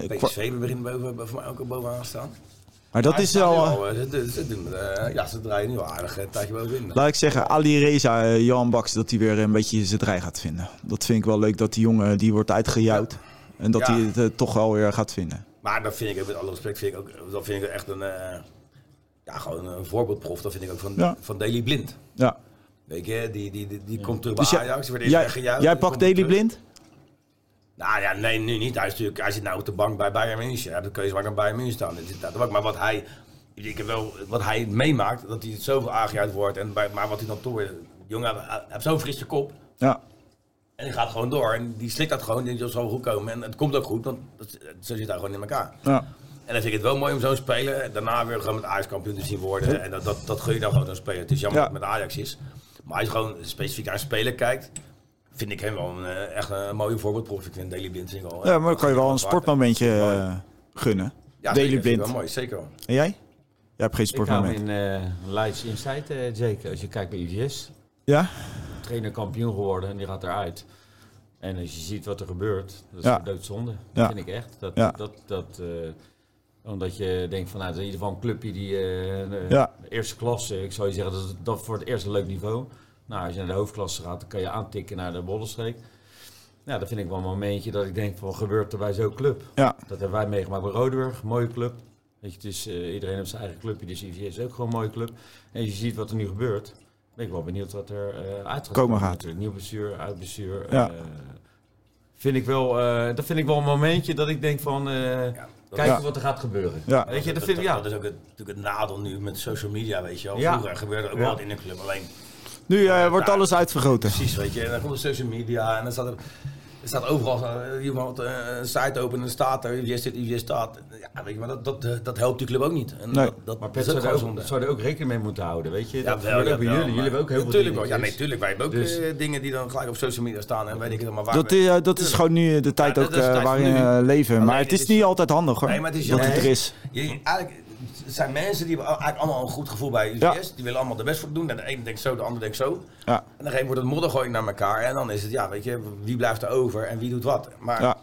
Speaker 3: PSV begint boven, voor mij ook al bovenaan staan.
Speaker 1: Maar dat is al... eh,
Speaker 3: al... Ze, ze, doen, eh, ja, ze draaien nu aardig een tijdje bovenin.
Speaker 1: Laat ik zeggen, Ali Reza, eh, Johan Baks, dat hij weer een beetje zijn draai gaat vinden. Dat vind ik wel leuk, dat die jongen, die wordt uitgejouwd. En dat hij het eh, toch wel weer gaat vinden.
Speaker 3: Maar dat vind ik met alle respect, vind ik ook, dat vind ik echt een, eh, ja, gewoon een voorbeeldprof. Dat vind ik ook van, van Daley Blind.
Speaker 1: Ja.
Speaker 3: Weet je, die, die, die, die komt terug
Speaker 1: Dus
Speaker 3: bij
Speaker 1: jij-
Speaker 3: Ajax.
Speaker 1: Jij, jij pakt Daily. Blind?
Speaker 3: Nou ja, nee, nu niet. Hij, is natuurlijk, hij zit nou op de bank bij Bayern München. Ja, de keuze waar ik aan Bayern München staan. Dat dat- Maar wat hij, ik heb wel, wat hij meemaakt, dat hij het zoveel aangejuicht wordt. En bij, maar wat hij dan toch weer... Jongen, hij hij heeft zo'n frisse kop.
Speaker 1: Ja.
Speaker 3: En die gaat gewoon door. En die slikt dat gewoon. Die zal goed komen. En het komt ook goed, want dat, zo zit hij gewoon in elkaar.
Speaker 1: ja.
Speaker 3: En dan vind ik het wel mooi om zo'n speler daarna weer gewoon met Ajax kampioen te zien worden. En dat, dat, dat gun je dan gewoon zo'n speler. Het is jammer
Speaker 1: Ja.
Speaker 3: dat het met Ajax is. Maar als je gewoon specifiek naar een speler kijkt, vind ik hem wel een, eh, echt een mooie voorbeeldproef. Ik vind Daley Blind vind ik wel,
Speaker 1: Ja, maar dan kan je wel een sportmomentje eh, gunnen.
Speaker 3: Ja, ik
Speaker 1: Blind.
Speaker 3: wel mooi, zeker wel.
Speaker 1: En jij? Jij hebt geen
Speaker 2: Ik hou
Speaker 1: sportmoment.
Speaker 2: in eh Leids Insight, eh zeker. Als je kijkt bij IVS,
Speaker 1: Ja?
Speaker 2: trainer kampioen geworden en die gaat eruit. En als je ziet wat er gebeurt, dat is
Speaker 1: Ja.
Speaker 2: een doodzonde.
Speaker 1: Ja.
Speaker 2: Dat vind ik echt. Dat,
Speaker 1: Ja.
Speaker 2: dat, dat, eh, omdat je denkt van, nou, het is in ieder geval een clubje die eh, de
Speaker 1: Ja.
Speaker 2: eerste klasse, ik zou je zeggen, dat is dat voor het eerste leuk niveau. Nou, als je naar de hoofdklasse gaat, dan kan je aantikken naar de bollenstreek. Ja, dat vind ik wel een momentje dat ik denk van, gebeurt er bij zo'n club?
Speaker 1: Ja.
Speaker 2: Dat hebben wij meegemaakt bij Rodenburg, mooie club. Weet je, het is, eh, iedereen heeft zijn eigen clubje, dus IVS is ook gewoon een mooie club. En als je ziet wat er nu gebeurt, ben ik wel benieuwd wat er eh uit gaat
Speaker 1: Komen gaat.
Speaker 2: natuurlijk. Nieuw bestuur, oud bestuur.
Speaker 1: Ja.
Speaker 2: eh, vind ik wel, eh, dat vind ik wel een momentje dat ik denk van, eh
Speaker 3: dat-
Speaker 2: kijken
Speaker 1: Ja.
Speaker 2: wat er gaat gebeuren.
Speaker 1: Ja.
Speaker 2: Weet je, dat
Speaker 3: dat,
Speaker 2: vind ik, ja.
Speaker 3: dat is ook het, natuurlijk het nadeel nu met social media, weet je wel.
Speaker 2: Ja.
Speaker 3: Vroeger gebeurde ook
Speaker 2: Ja.
Speaker 3: wel wat in een club. Alleen
Speaker 1: Nu eh, wordt
Speaker 3: Ja.
Speaker 1: alles uitvergroten.
Speaker 3: Precies, weet je. En dan komt de social media en dan staat er, er staat overal uh, iemand eh, een site open en dan staat er, UVS dit, UVS staat. Ja, weet je, maar dat, dat, eh, dat helpt die club ook niet. En
Speaker 1: Nee.
Speaker 3: dat, dat
Speaker 2: Maar Pet
Speaker 3: ook
Speaker 2: zou er ook, zou er ook rekening mee moeten houden, weet je? dat
Speaker 3: wel,
Speaker 2: gebeurt ook bij
Speaker 3: wel,
Speaker 2: jullie. Jullie hebben ook heel veel
Speaker 3: Natuurlijk wel. Ja, nee, tuurlijk. Wij hebben ook
Speaker 2: Dus-
Speaker 3: eh, dingen die dan gelijk op social media staan en weet ik het maar waar.
Speaker 1: Dat,
Speaker 3: we-
Speaker 1: is, eh, dat is gewoon nu de tijd
Speaker 3: Ja,
Speaker 1: ook
Speaker 3: dat
Speaker 1: eh, waarin we leven. Maar het is niet altijd handig hoor.
Speaker 3: Nee, maar het is
Speaker 1: dat het er is.
Speaker 3: Eigenlijk, het zijn mensen die hebben eigenlijk allemaal een goed gevoel bij UVS.
Speaker 1: Ja.
Speaker 3: Die willen allemaal de best voor doen. En de ene denkt zo, de ander denkt zo.
Speaker 1: Ja.
Speaker 3: En dan gegeven wordt het modder gooien naar elkaar. En dan is het, ja, weet je, wie blijft er over en wie doet wat. Maar
Speaker 1: Ja.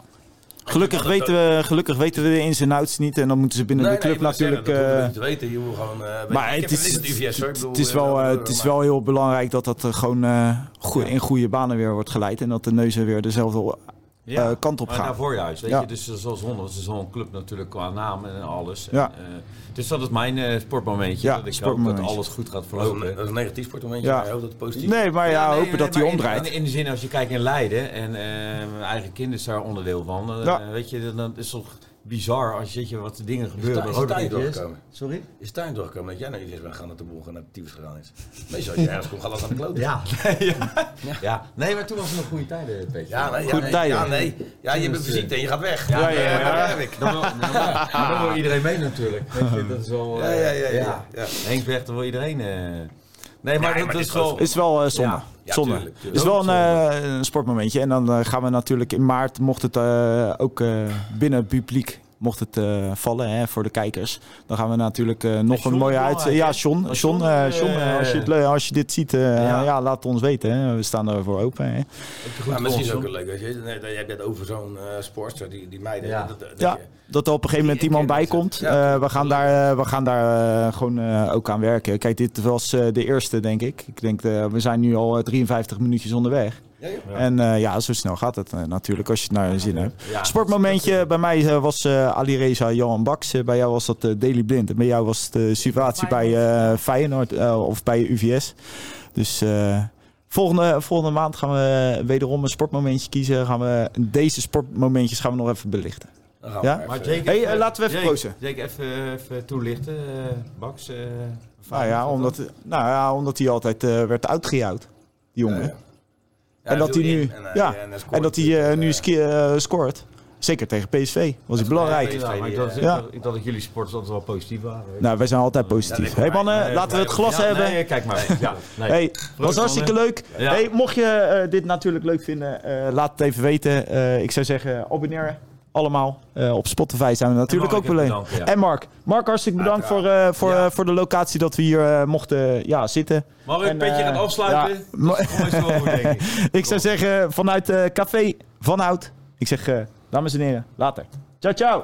Speaker 1: Gelukkig weten, we, gelukkig weten we de ins en outs niet. En dan moeten ze binnen
Speaker 3: Nee,
Speaker 1: de club
Speaker 3: nee,
Speaker 1: natuurlijk...
Speaker 3: zeggen, dat
Speaker 1: eh,
Speaker 3: niet te weten. Je moet gewoon, eh,
Speaker 1: maar het is,
Speaker 3: met UVS, hoor. Bedoel,
Speaker 1: het is wel,
Speaker 3: eh,
Speaker 1: eh, het is wel heel belangrijk dat dat eh, gewoon eh, goe- in goede banen weer wordt geleid. En dat de neuzen weer dezelfde
Speaker 2: Ja,
Speaker 1: eh, kant op
Speaker 2: maar
Speaker 1: gaan.
Speaker 2: daarvoor juist, weet
Speaker 1: Ja.
Speaker 2: je. Dus zoals Honden, het is zo'n club natuurlijk qua naam en alles.
Speaker 1: Ja.
Speaker 2: En, eh, dus dat is mijn eh, sportmomentje.
Speaker 1: Ja,
Speaker 2: dat ik hoop dat alles goed gaat verlopen.
Speaker 3: een, dat is een negatief sportmomentje,
Speaker 1: Ja.
Speaker 3: maar ik hoop dat het positief
Speaker 1: Nee, maar ja,
Speaker 2: nee,
Speaker 1: hopen
Speaker 2: nee,
Speaker 1: dat hij omdraait.
Speaker 2: In, in de zin, als je kijkt in Leiden en eh, mijn eigen kind is daar onderdeel van.
Speaker 1: Ja.
Speaker 2: Weet je, dan- is het toch bizar als je, weet je wat de dingen gebeuren.
Speaker 3: is
Speaker 2: Jas.
Speaker 3: doorgekomen?
Speaker 2: Sorry?
Speaker 3: Is het daarin doorgekomen dat jij naar UVS bent gegaan dat de boel gewoon naar de tyfus gegaan is? Meestal als je ergens komt, gaat dat aan de klote.
Speaker 2: Ja. ja. ja. Nee, maar toen was het nog goede tijden, Peter.
Speaker 3: Ja, nee, ja,
Speaker 1: Goede
Speaker 3: nee,
Speaker 1: tijden.
Speaker 3: ja, nee. Ja, je bent
Speaker 2: Dus, eh,
Speaker 3: fysiek en je gaat weg.
Speaker 1: Ja, ja, ja,
Speaker 3: Eh,
Speaker 1: ja.
Speaker 3: dat heb ik.
Speaker 2: Dan wil, iedereen mee natuurlijk. Weet je, dat is wel...
Speaker 3: Ja,
Speaker 2: eh,
Speaker 3: ja, ja, ja, ja.
Speaker 2: Henk weg, dan wil iedereen... eh, Nee, maar dat, is wel...
Speaker 1: Is wel eh, zonde.
Speaker 2: Ja.
Speaker 1: Zonde.
Speaker 3: tuurlijk, tuurlijk.
Speaker 1: is wel een, eh, een sportmomentje. En dan eh, gaan we natuurlijk in maart, mocht het eh, ook binnen het publiek mocht het eh, vallen hè, voor de kijkers. Dan gaan we natuurlijk eh, nog
Speaker 2: John
Speaker 1: een mooie
Speaker 2: is
Speaker 1: uit.
Speaker 2: belangrijk,
Speaker 1: Ja,
Speaker 2: hè?
Speaker 1: John,
Speaker 2: Als
Speaker 1: John,
Speaker 2: John,
Speaker 1: eh, John als, je het, als je dit ziet, eh,
Speaker 2: Ja.
Speaker 1: ja. laat het ons weten. Hè. We staan ervoor open. Hè.
Speaker 3: Ja, misschien is het ook wel leuk. Weet je, nee, je hebt het over zo'n eh sportster, die, die meiden.
Speaker 2: Ja.
Speaker 3: Dat, dat,
Speaker 1: Ja,
Speaker 3: je-
Speaker 1: dat er op een gegeven moment iemand bij komt.
Speaker 3: ja.
Speaker 1: Eh, we gaan daar, we gaan daar gewoon eh, ook aan werken. Kijk, dit was eh, de eerste, denk ik. Ik denk, we zijn nu al eh, 53 minuutjes onderweg.
Speaker 3: Ja, joh.
Speaker 2: Ja.
Speaker 1: En eh, ja, zo snel gaat het eh, natuurlijk als je het naar je zin hebt.
Speaker 2: Ja.
Speaker 1: Sportmomentje bij mij eh, was eh Ali Reza, Johan Baks. Bij jou was dat Daily Blind. En bij jou was het de situatie bij eh, Feyenoord eh, of bij UVS. Dus eh, volgende, volgende maand gaan we wederom een sportmomentje kiezen. Gaan we, deze sportmomentjes gaan we nog even belichten. Ja?
Speaker 3: maar
Speaker 2: Jake,
Speaker 1: Hey,
Speaker 2: even-
Speaker 1: laten we even proosten.
Speaker 2: Jake, even, even toelichten. eh Bax. eh,
Speaker 1: Nou ja, omdat, nou ja, omdat hij altijd eh, werd uitgejouwd, die jongen.
Speaker 3: Ja,
Speaker 1: En dat hij
Speaker 3: viel
Speaker 1: nu,
Speaker 3: eh,
Speaker 1: ja,
Speaker 3: en
Speaker 1: dat hij eh, nu
Speaker 3: eh,
Speaker 1: eh, scoort. Zeker tegen PSV. Was hij belangrijk.
Speaker 2: Ja, maar ik dacht,
Speaker 1: Ja.
Speaker 2: ik dacht dat jullie sporters altijd wel positief waren.
Speaker 1: Nou, wij zijn altijd positief.
Speaker 3: nee,
Speaker 1: hey mannen, laten we het glas
Speaker 2: Ja,
Speaker 1: hebben.
Speaker 2: Nee, kijk maar. Ja, nee.
Speaker 1: Hey, was hartstikke leuk. Hey, mocht je eh, dit natuurlijk leuk vinden, eh, laat het even weten. Eh, ik zou zeggen, abonneren allemaal. Eh, op Spotify zijn we natuurlijk ook wel
Speaker 2: even
Speaker 1: een.
Speaker 2: bedanken, ja.
Speaker 1: En Mark, Mark, hartstikke bedankt voor, eh, voor,
Speaker 2: Ja.
Speaker 1: eh, voor de locatie dat we hier mochten ja, zitten.
Speaker 2: Mag ik een
Speaker 1: En,
Speaker 2: beetje
Speaker 1: eh,
Speaker 2: gaan afsluiten?
Speaker 1: ja,
Speaker 2: ik.
Speaker 1: Ik zou zeggen, vanuit Café Van Hout. Ik zeg, dames en heren, later. Ciao, ciao.